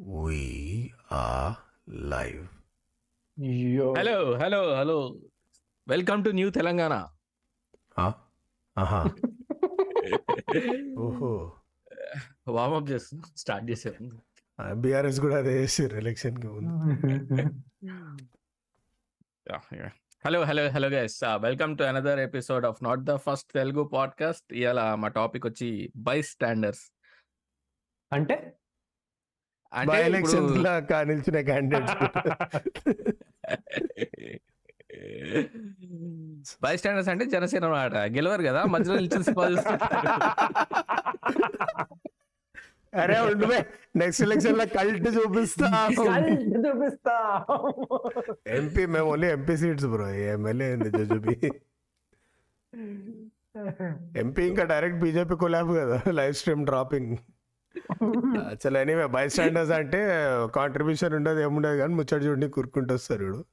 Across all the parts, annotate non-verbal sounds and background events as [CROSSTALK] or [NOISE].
We are live. Yo. Hello hello hello welcome to new Telangana Huh? Aha. ఓహో warm up చేస్తున్నాం start చేసాం BRS కూడా అదే చేసారు ఎలక్షన్కి ముందు hello hello hello guys welcome to another episode of not the first Telugu podcast ఇవాళ మా టాపిక్ వచ్చి బై స్టాండర్డ్స్ అంటే? అంటే ఎలక్షన్ ఇప్పుడు లా కా- నిల్చునే క్యాండిడేట్స్ బై స్టాండర్స్ అంటే జనసేన అన్నమాట గెలవరు కదా మధ్యలో నిల్చుని. అరే ఉండు నెక్స్ట్ ఎలక్షన్లో కల్ట్ చూపిస్తా. చూపిస్తా. ఎంపీ మేము only MP seats bro MLA ఏంది జుజుబి. ఎంపీ ఇంకా డైరెక్ట్ బీజేపీ కొలాబ్ కదా లైవ్ స్ట్రీమ్ డ్రాపింగ్ అసలు ఎనీవే బై స్టాండర్స్ అంటే కాంట్రిబ్యూషన్ ఉండదు ఏముండదు కానీ ముచ్చట చూడండి కూరుకుంటూ వస్తారు వీడు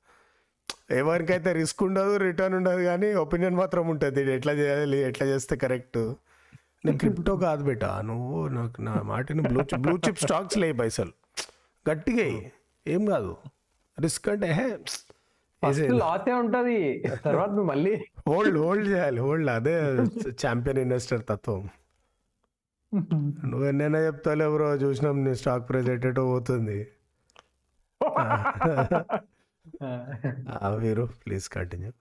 ఎవరికైతే రిస్క్ ఉండదు రిటర్న్ ఉండదు కానీ ఒపీనియన్ మాత్రం ఉంటుంది. ఎట్లా చేయాలి ఎట్లా చేస్తే కరెక్ట్ నేను క్రిప్టో కాదు బేట. నువ్వు నాకు నా మాటని బ్లూ బ్లూ చిప్ స్టాక్స్ లేవు పైసలు. గట్టిగా. ఏం కాదు. రిస్క్ అంటే హే లాసే ఉంటది. తర్వాత మళ్ళీ హోల్డ్ హోల్డ్ చేయాలి హోల్డ్ అదే ఛాంపియన్ ఇన్వెస్టర్ తత్వం. నువ్వు ఎన్నైనా చెప్తావు బ్రో చూసినాం నీ స్టాక్ ప్రైస్ ఎటో పోతుంది. [LAUGHS] వీరు ప్లీజ్ కంటిన్యూ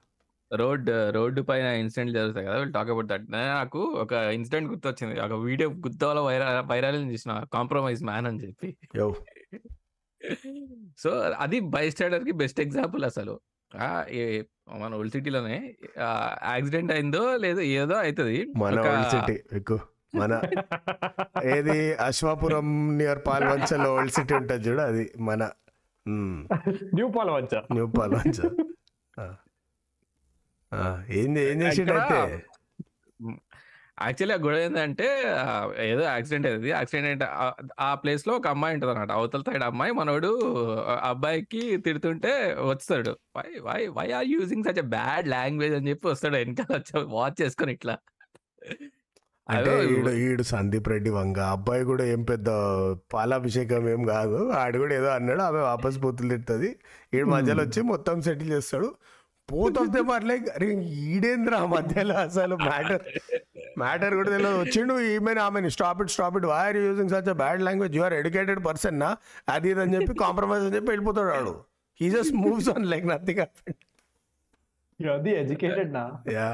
రోడ్ రోడ్డు పైన ఇన్సిడెంట్ జరుగుతాయి కదా టాక్ అబౌట్ దట్ నాకు ఒక ఇన్సిడెంట్ గుర్తొచ్చింది. ఒక వీడియో గుర్తు వైరల్ వైరల్ చూసిన కాంప్రమైజ్ మ్యాన్ అని చెప్పి. సో అది బై స్టాండర్కి బెస్ట్ ఎగ్జాంపుల్ అసలు. మన ఓల్డ్ సిటీలోనే యాక్సిడెంట్ అయిందో లేదో ఏదో అవుతుంది. మన ఏది అశ్వాపురం నియర్ పాల్వంచలో ఓల్డ్ సిటీ ఉంటుంది చూడు అది మన. New Palvancha new Palvancha. ఏంది ఏం చేసిండైతే యాక్చువల్లీ ఆ గొడవ ఏంటంటే ఏదో యాక్సిడెంట్ అయింది. యాక్సిడెంట్ అంటే ఆ- ప్లేస్లో ఒక అమ్మాయి ఉంటుంది అనమాట అవతల సైడ్ అమ్మాయి మనోడు అబ్బాయికి తిడుతుంటే వస్తాడు. Why why why are using such bad language అని చెప్పి వస్తాడు వెనకాల వచ్చి వాచ్ చేసుకొని ఇట్లా. అంటే అదో ఈడు ఈడు సందీప్ రెడ్డి వంగ అబ్బాయి కూడా ఏం పెద్ద పాలాభిషేకం ఏం కాదు ఆడు కూడా ఏదో అన్నాడు ఆమె వాపస్ బూతులు తిడుతుంది. ఈడు మధ్యలో వచ్చి మొత్తం సెటిల్ చేస్తాడు. Both of they are like అరే ఈడేంద్ర మధ్యలో అసలు మ్యాటర్ మ్యాటర్ కూడా తెలియదు వచ్చిండు ఈమెన్ ఆమె stop it stop it why are using such bad language you are educated person నా అది ఇది అని చెప్పి కాంప్రమైజ్ అని చెప్పి వెళ్ళిపోతాడు వాడు. He just moves on like nothing అది ఎడ్యుకేటెడ్ నా. యా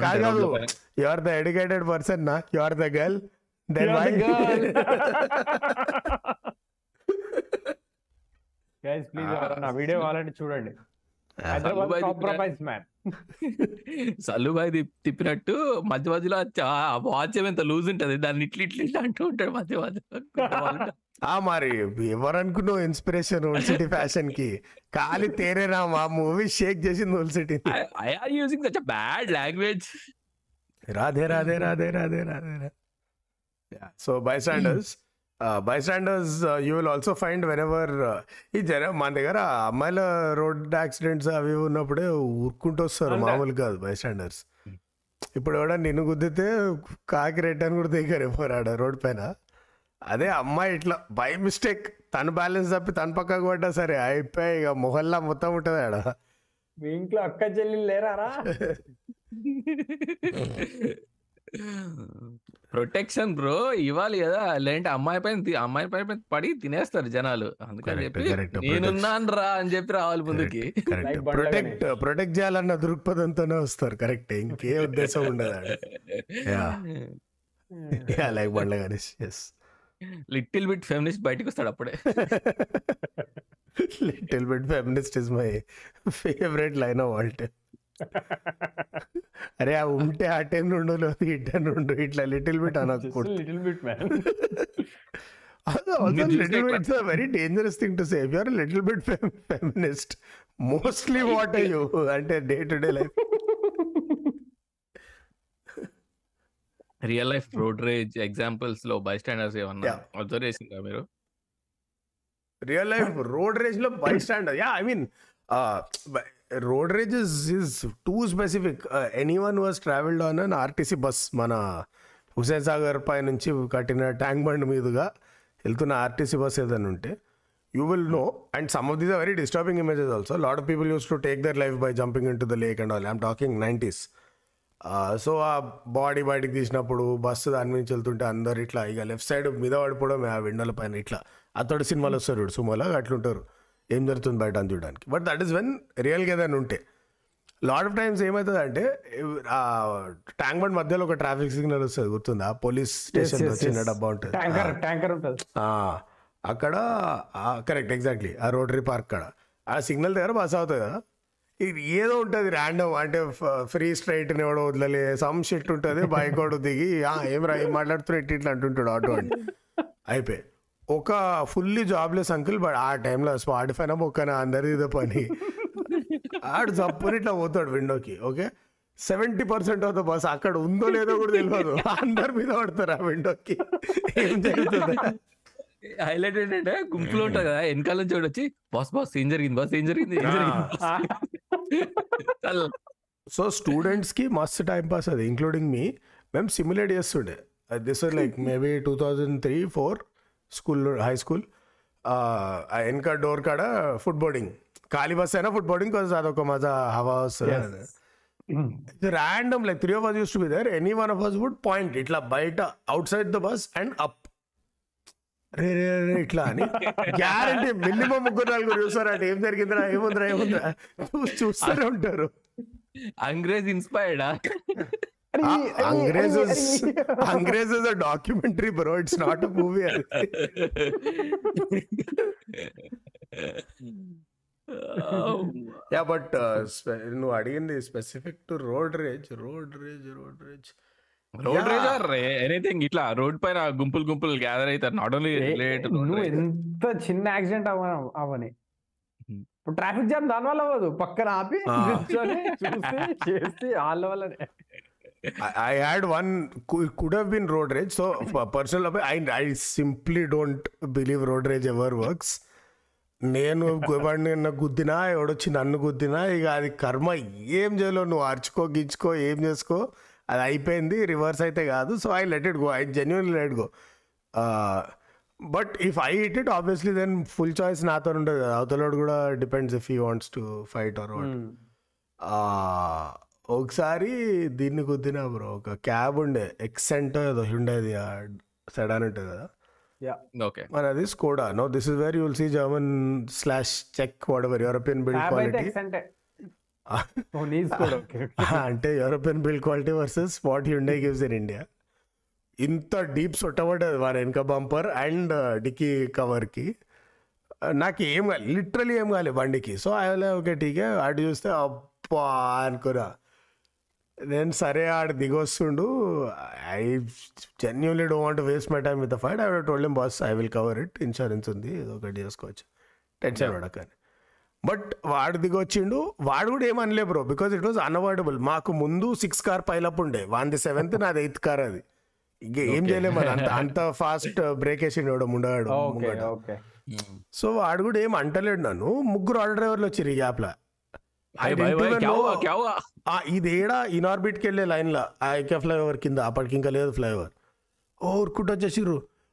కాదు కాదు. You are the educated person నా you are the girl then why guys please నా వీడియో కావాలంటే చూడండి. కాంప్రమైజ్ మ్యాన్ సల్లుబాయ్ తిప్- తిప్పినట్టు మధ్య మధ్యలో ఆ వాచ్ ఎంత లూజ్ ఉంటది? దాన్ని ఇట్లా ఇట్లా ఇట్లా అంటూ ఉంటాడు మధ్య మధ్యలో. ఆ మరి ఎవరు అనుకున్నావు ఇన్స్పిరేషన్ సిటీ ఫ్యాషన్కి కాలి తేరేనా మా మూవీ షేక్ చేసింది old city I are using such bad language Radhe Radhe Radhe Radhe Radhe so bystanders bystanders you will also find whenever ఈ జర మన దగ్గర అమ్మాయిల రోడ్ యాక్సిడెంట్స్ అవి ఉన్నప్పుడే ఊరుకుంటూ వస్తారు. మామూలు కాదు బై స్టాండర్స్ ఇప్పుడు కూడా నిన్ను గుద్దితే కాకి రిటర్న్ కూడా దిగారు ఎవరు ఆడ రోడ్ పైన. అదే అమ్మాయి ఇట్లా బై మిస్టేక్ తను బ్యాలెన్స్ తప్పి తన పక్కకు పడ్డా సరే అయిపోయి ఇక మొహల్లా మొత్తం ఉంటుంది ఆడ. మీ ఇంట్లో అక్క చెల్లెలు లేరారా ప్రొటెక్షన్ బ్రో ఇవ్వాలి కదా లేదంటే అమ్మాయి పైన అమ్మాయి పైన పడి తినేస్తారు జనాలు. అందుకని చెప్పి. నేనున్నాను రా అని చెప్పి రావాలి ముందుకి. ప్రొటెక్ట్ ప్రొటెక్ట్ చేయాలన్న దృక్పథంతోనే వస్తారు కరెక్ట్ ఇంకే ఉద్దేశం ఉండదు like Bandla Ganesh as little bit feminist బయటకు వస్తాడు అప్పుడే. [LAUGHS] Little bit feminist is my favourite line of all time [LAUGHS] అరే ఆ ఉంటే ఆ టైం నుండి లేదు ఈ టైం నుండి ఇట్లా లిటిల్ బిట్ అనకూడదు లిటిల్ బిట్ మ్యాన్. [LAUGHS] మీరు లిటిల్ చూస్తే bit it's very dangerous thing to save you're little bit feminist mostly what are you అంటే day to day life. Real life road rage ఎగ్జాంపుల్స్లో bystanders ఏమన్నా. Observe చేసిందా మీరు? Real life road రేజ్లో bystander yeah I mean road rage is is too specific. Anyone was travelled on an RTC bus మన హుసేన్ సాగర్ పై నుంచి కట్టిన tank bund మీదుగా వెళ్తున్న RTC bus ఏదైనా ఉంటే you will know and some of these are very disturbing images also lot of people used to take their life by jumping into the lake and all I'm talking nineties so ఆ body బయటికి తీసినప్పుడు bus దాని నుంచి వెళ్తుంటే అందరు ఇట్లా ఇక left side మీద పడిపోవడం ఆ విండోల పైన ఇట్లా. అతడు సినిమాలు వస్తారు చూడు సుమోలా అట్లుంటారు. ఏం జరుగుతుంది బయట అని చూడడానికి. బట్ దట్ ఈస్ వెన్ రియల్గా ఏదైనా ఉంటే. లాట్ ఆఫ్ టైమ్స్ ఏమవుతుంది అంటే ఆ ట్యాంక్ బండ్ మధ్యలో ఒక ట్రాఫిక్ సిగ్నల్ వస్తుంది గుర్తుందా? పోలీస్ స్టేషన్ చిన్న. డబ్బా ఉంటుంది. అక్కడ కరెక్ట్ ఎగ్జాక్ట్లీ ఆ రోటరీ పార్క్ కాడ. ఆ సిగ్నల్ దగ్గర బస్ అవుతుంది కదా? ఇది ఏదో ఉంటుంది ర్యాండమ్ అంటే ఫ్రీ స్ట్రైట్ ఎవడో వదలలే సమ్ షిట్ ఉంటుంది బైక్ వాడు దిగి "ఆ, ఏం రా ఏం మాట్లాడుతున్నా ఇట్లా ఇట్లా అంటుంటాడు ఆటో అని. అయిపోయి ఒక ఫుల్లీ జాబ్లెస్ అంకుల్ బట్ ఆ టైంలో స్పాటిఫై నా మొక్కన అందరిది ఇదే పని. ఆడు చప్పుని ఇట్లా పోతాడు విండోకి okay seventy percent of the bus అక్కడ ఉందో లేదో కూడా తెలియదు అందరి మీద పడతారు ఆ విండోకి ఏం జరుగుతుంది? హైలైట్ ఏంటంటే గుంపులో ఉంటుంది కదా వెనకాల నుంచి వచ్చి బాస్ బాస్ ఏం జరిగింది బాస్ ఏం జరిగింది ఏం జరిగింది boss?" చాలా సో స్టూడెంట్స్కి మస్తు టైం పాస్ అది ఇంక్లూడింగ్ మీ మేము సిమ్యులేట్ చేస్తుండే. This like maybe two thousand three four school high school వెనక డోర్ కాడ ఫుడ్ బోర్డింగ్ ఖాళీ బస్ అయినా ఫుడ్ బోర్డింగ్ కాజ్ అదొక మజా హవా వస్తుంది. Random like three of us used to be there anyone of us would point ఇట్లా బయట outside the bus and up రే రే రే ఇట్లా అని గ్యారంటీ మినిమం ముగ్గురు నలుగురు చూస్తారు అంటే ఏం జరిగిందిరా ఏముందిరా ఏముందిరా? చూసి చూస్తూనే ఉంటారు. Angrez inspired? Angrez Angrez is a documentary bro it's not a movie [LAUGHS] yeah but నువ్వు అడిగింది specific to road rage road rage road rage road rage? Or anything ఇట్లా రోడ్ పైన గుంపులు గుంపులు గ్యాదర్ అవుతారు. నాట్ ఓన్లీ రిలేటెడ్ నువ్వు ఎంత చిన్న యాక్సిడెంట్ అవ్వ అవని. ఇప్పుడు ట్రాఫిక్ జామ్ దాని వల్ల అవ్వదు. పక్కన ఆపి. కూర్చొని చూసి చేసి వాళ్ళ వల్లనే. I had one cou- could have been road rage. So [LAUGHS] for personal opi- I I simply don't believe road rage ever works. నేను ఎవరిని గుద్దినా ఎవడొచ్చి నన్ను గుద్దినా ఇక అది కర్మ. ఏం చేయలో నువ్వు? అరుచుకో గిచ్చుకో ఏం చేసుకో? అది అయిపోయింది రివర్స్ అయితే కాదు. So I let it go I genuinely let go but if I hit it obviously then full choice నాతో ఉండదు కదా. అవతలోడు కూడా depends if he wants to fight or what ఒకసారి దీన్ని కుద్దినా బ్రో ఒక క్యాబ్ ఉండే ఎక్సెంట్ ఏదో ఉండేది సెడాన్ ఉంటుంది కదా. ఓకే మరి అది Skoda no this is where you'll see German slash check whatever European build quality [LAUGHS] [LAUGHS] అంటే European build quality versus what Hyundai gives in India ఇంత డీప్ సొట్టబడ్డది వారి వెనక బంపర్ అండ్ డిక్కీ కవర్కి నాకు ఏం కాదు లిటరలీ ఏం కాలేదు బండికి. సో అలా ఓకే టీకే అటు చూస్తే అబ్బా అనుకున్నా. నేను సరే ఆడ దిగొస్తుండు. I genuinely do want waste my time with fight I told boss I will cover it insurance ఉంది. ఏదో ఒకటి చేసుకోవచ్చు. టెన్షన్ పడకని బట్ వాడు దిగొచ్చిండు. వాడు కూడా ఏమనలే bro because it was unavoidable మాకు ముందు సిక్స్ కార్ పైలప్ ఉండే. వాంది సెవెంత్ నాది ఎయిత్ కార్ అది. ఇంక ఏం చేయలేము మరి అంత అంత ఫాస్ట్ బ్రేక్ వేసి ఇవ్వడం ఉండగాడు ఓకే ముంగట. ఓకే సో వాడు కూడా ఏం అంటలేడు నన్ను. ముగ్గురు ఆటో డ్రైవర్లు వచ్చారు ఈ గ్యాప్ లా. భాయ్ భాయ్ భాయ్ క్యా హువా క్యా హువా ఆ, ఇది ఏడా? వెళ్ళే లైన్ లా. ఆ ఐకే ఫ్లైఓవర్ కింద. అప్పటికి ఇంకా లేదు ఫ్లైఓవర్ ఓ ఉరుకుంటూ వచ్చేసిర్రు.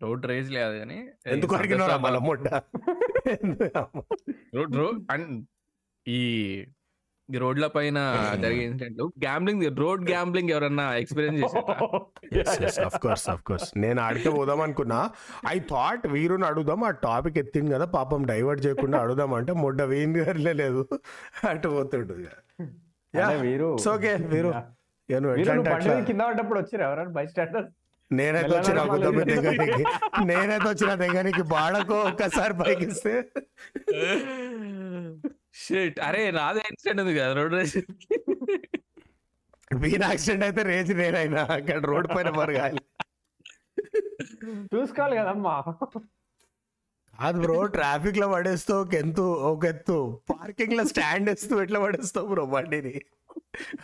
రోడ్ రేజ్ లేదు కానీ ఎందుకు అడిగినారా మళ్ళా మొట్ట రోడ్ రోడ్ అండ్ ఈ ఈ రోడ్ల పైన జరిగే ఇన్సిడెంట్ గ్యాంబ్లింగ్ రోడ్ గ్యాంబ్లింగ్ ఎవరన్నా ఎక్స్పీరియన్స్ చేశారా? ఆఫ్ కోర్స్ ఆఫ్ కోర్స్ నేను ఆడికే పోదాం అనుకున్నా. ఐ థాట్ వీరుని అడుగుదాం ఆ టాపిక్ ఎత్తింది కదా పాపం డైవర్ట్ చేయకుండా అడుగుదాం అంటే మొడ్డ గారిలే లేదు. అటు పోతుండు అంటే వీరు ఓకే [LAUGHS] వీరు. కింద పడ్డప్పుడు వచ్చారు ఎవరైనా బై స్టాండర్స్ నేనైతే వచ్చిన దగ్గరికి నేనైతే వచ్చిన దగ్గరికి బాడకో ఒక్కసారి పైకి ఇస్తే షిట్ అరే నాదే ఇన్సిడెంట్ ఉంది కదా రోడ్ రేజ్ వీన్ యాక్సిడెంట్ అయితే రేజ్ నేనైనా అక్కడ రోడ్ పైన మరగాలి చూసుకోవాలి కదమ్మా. కాదు బ్రో ట్రాఫిక్లో పడేస్తావు ఒక ఎత్తు ఒక ఎత్తు. పార్కింగ్లో స్టాండ్ వేస్తూ ఎట్లా పడేస్తావు బ్రో బండిని?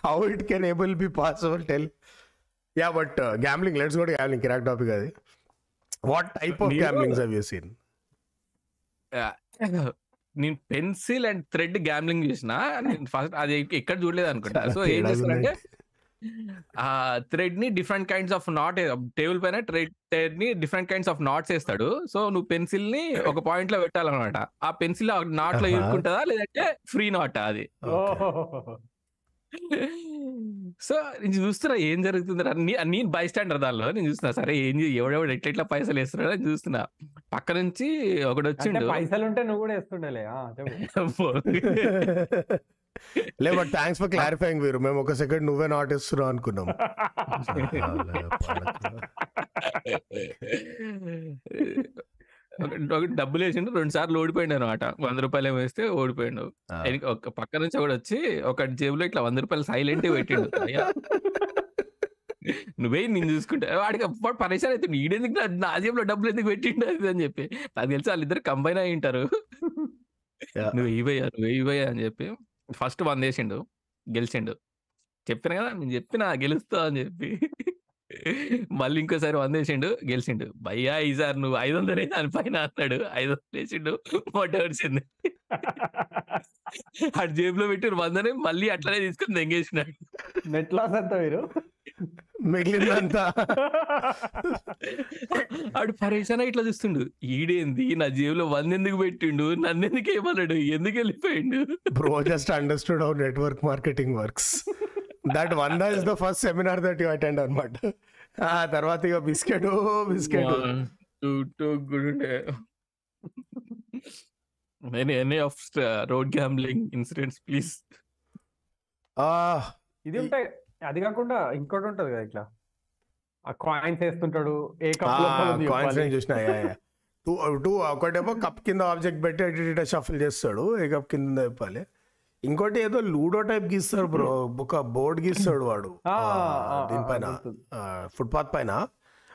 How it can able be possible tell yeah but gambling let's go gambling Kirik topic అది. What type of gamblings have you seen నేను పెన్సిల్ అండ్ థ్రెడ్ గ్యామ్లింగ్ చూసిన. నేను ఫస్ట్ అది ఎక్కడ చూడలేదు అనుకుంటా. సో ఏం చేస్తానంటే ఆ థ్రెడ్ని different kinds of knot table పైన థ్రెడ్ని డిఫరెంట్ కైండ్స్ ఆఫ్ నాట్స్ వేస్తాడు. సో నువ్వు పెన్సిల్ని ఒక పాయింట్లో పెట్టాలన్నమాట. ఆ పెన్సిల్ నాట్లో. ఇరుక్కుంటుందా? లేదంటే ఫ్రీ నాట్ అది. సో నేను చూస్తున్నా ఏం జరుగుతుంది. నేను బై స్టాండర్ దానిలో. నేను చూస్తున్నా సరే ఏం ఎవడెవడు ఎట్లా ఎట్లా పైసలు వేస్తున్నాడో అని చూస్తున్నా. పక్క నుంచి ఒకడు అంటే వచ్చిండు. పైసలు ఉంటే నువ్వు కూడా వేస్తుండేలే. [LAUGHS] లే బట్ థ్యాంక్స్ ఫర్ క్లారిఫైయింగ్ వీరు మేము ఒక సెకండ్ నువ్వే నాట్ ఇస్తున్నావు అనుకున్నాం. [LAUGHS] [LAUGHS] డబ్బులు వేసిండు రెండు సార్లు ఓడిపోయిండు అనమాట వంద రూపాయలు ఏమో వేస్తే ఓడిపోయిండు. ఒక పక్క నుంచి ఒకటి వచ్చి ఒక జేబులో ఇట్లా వంద రూపాయలు సైలెంట్ పెట్టిండు. అయ్యా! నువ్వే నేను చూసుకుంటా వాడికి వాడు పరేషాన్ అవుతుంది ఈడెందుకు నా- జేబులో డబ్బులు ఎందుకు పెట్టిండు అది అని చెప్పి. నాకు తెలిసి వాళ్ళిద్దరు కంబైన్ అయి ఉంటారు. నువ్వు ఇవ్వయ్యా నువ్వు ఇవ్వయ్యా అని చెప్పి ఫస్ట్ వంద వేసిండు గెలిచిండు చెప్పిన కదా నేను చెప్పిన గెలుస్తా అని చెప్పి. మళ్ళీ ఇంకోసారి వంద వేసిండు గెలిచిండు భయ్యా ఈసారి నువ్వు ఐదు వందలు దాని పైన అన్నాడు. ఐదు వందలు వేసిండు మొట్ట వచ్చింది ఆ జేబులో పెట్టి వందనే మళ్ళీ అట్లనే తీసుకుని దెంగేసినాడు. నెట్ లాస్ అంతా మీరు? మిగిలిందంతా. ఆడు పరేషాన్ ఇట్లా చూస్తుండు. ఈడేంది? నా జేబులో వంద ఎందుకు పెట్టిండు? నన్ను ఎందుకు ఏమన్నాడు? ఎందుకు వెళ్ళిపోయిండు? Bro just understood how network marketing works that one is the first seminar that you attend అనమాట ఆ తర్వాత ఇక biscuit biscuit. Too too good ఉండే any any off road gambling incidents please ఇది ఉంటాయి. అది కాకుండా ఇంకోటి ఉంటది కదా ఇట్లా. ఆ కాయిన్స్ వేస్తుంటాడు ఏ కప్ కాయిన్స్ నేను చూసిన టూ టూ ఒకటేమో కప్ కింద ఆబ్జెక్ట్ పెట్టి షఫల్ చేస్తాడు ఏ కప్ కింద చెప్పాలి. ఇంకోటి ఏదో లూడో టైప్ గీస్తాడు బ్రో. ఒక బోర్డ్ గీస్తాడు వాడు. దీనిపైన. ఫుట్పాత్ పైన.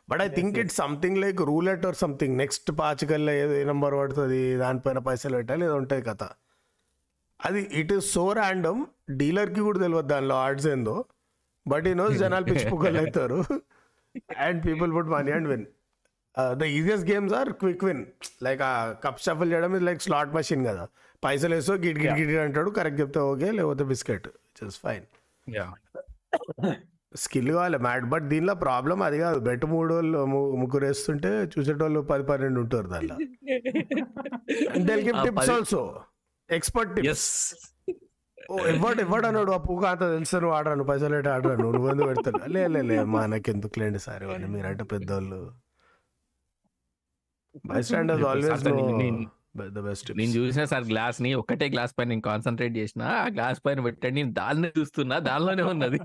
But I think it's something like roulette or something next పాచికల్లో ఏదో ఏ నెంబర్ పడుతుంది? దానిపైన పైసలు పెట్టాలి ఏదో ఉంటుంది కథ? అది ఇట్ ఈస్ సో ర్యాండమ్ డీలర్కి కూడా తెలియదు దానిలో ఆర్డ్స్ ఏందో. బట్ ఈ నోస్ జనాలు పిచ్చిపుక్కలు [LAUGHS] అవుతారు. And people put money and win the easiest games or quick win like ఆ కప్ షఫల్ చేయడం ఇది లైక్ స్లాట్ మషిన్ కదా. పైసలు వేసో గిట్ గిట్ గిట్ అంటాడు. కరెక్ట్ చెప్తే ఓకే లేకపోతే biscuit just fine yeah skill కావాలి మ్యాట్ బట్ దీనిలో ప్రాబ్లం అది కాదు. బెట్ మూడు వాళ్ళు ముగ్గురు వేస్తుంటే చూసేటోళ్ళు పది పన్నెండు ఉంటారు దానిలో. టిప్స్ ఆల్సో ఎక్స్పర్ట్ టిప్స్ ఇవ్వడు ఇవ్వడు అన్నాడు ఆ పూక అంత తెలుసు నువ్వు ఆడరాను పైసలు ఆడరాను నువ్వు ఎందుకు పెడతాడు లే లే లే మా నాకెందుకు లేండి సార్ ఇవన్నీ మీరంటే పెద్దోళ్ళు. Bystanders always the best నేను చూసిన సార్ గ్లాస్ని ఒకటే గ్లాస్ పైన నేను కాన్సన్ట్రేట్ చేసిన ఆ గ్లాస్ పైన పెట్టండి నేను దాన్ని చూస్తున్నా దానిలోనే ఉన్నది.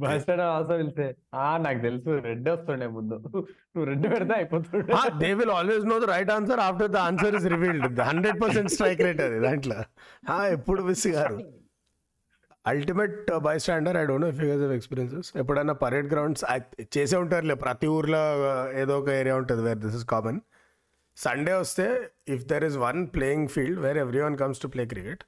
బస్టాడ్ ఆల్సో వెళ్తే ఆ నాకు తెలుసు రెడ్ వస్తుండే ముందు. నువ్వు రెడ్ పెడితే అయిపోతుండే. They will always know the right answer after the answer is revealed hundred percent strike rate అది దాంట్లో. ఆ, ఎప్పుడు మిస్ గారు? Ultimate bystander I don't know if you have experiences ఎప్పుడైనా పరేడ్ గ్రౌండ్స్ చేసే ఉంటారులే. ప్రతి ఊర్లో ఏదో ఒక ఏరియా ఉంటుంది where this is common Sunday వస్తే if there is one playing field where everyone comes to play cricket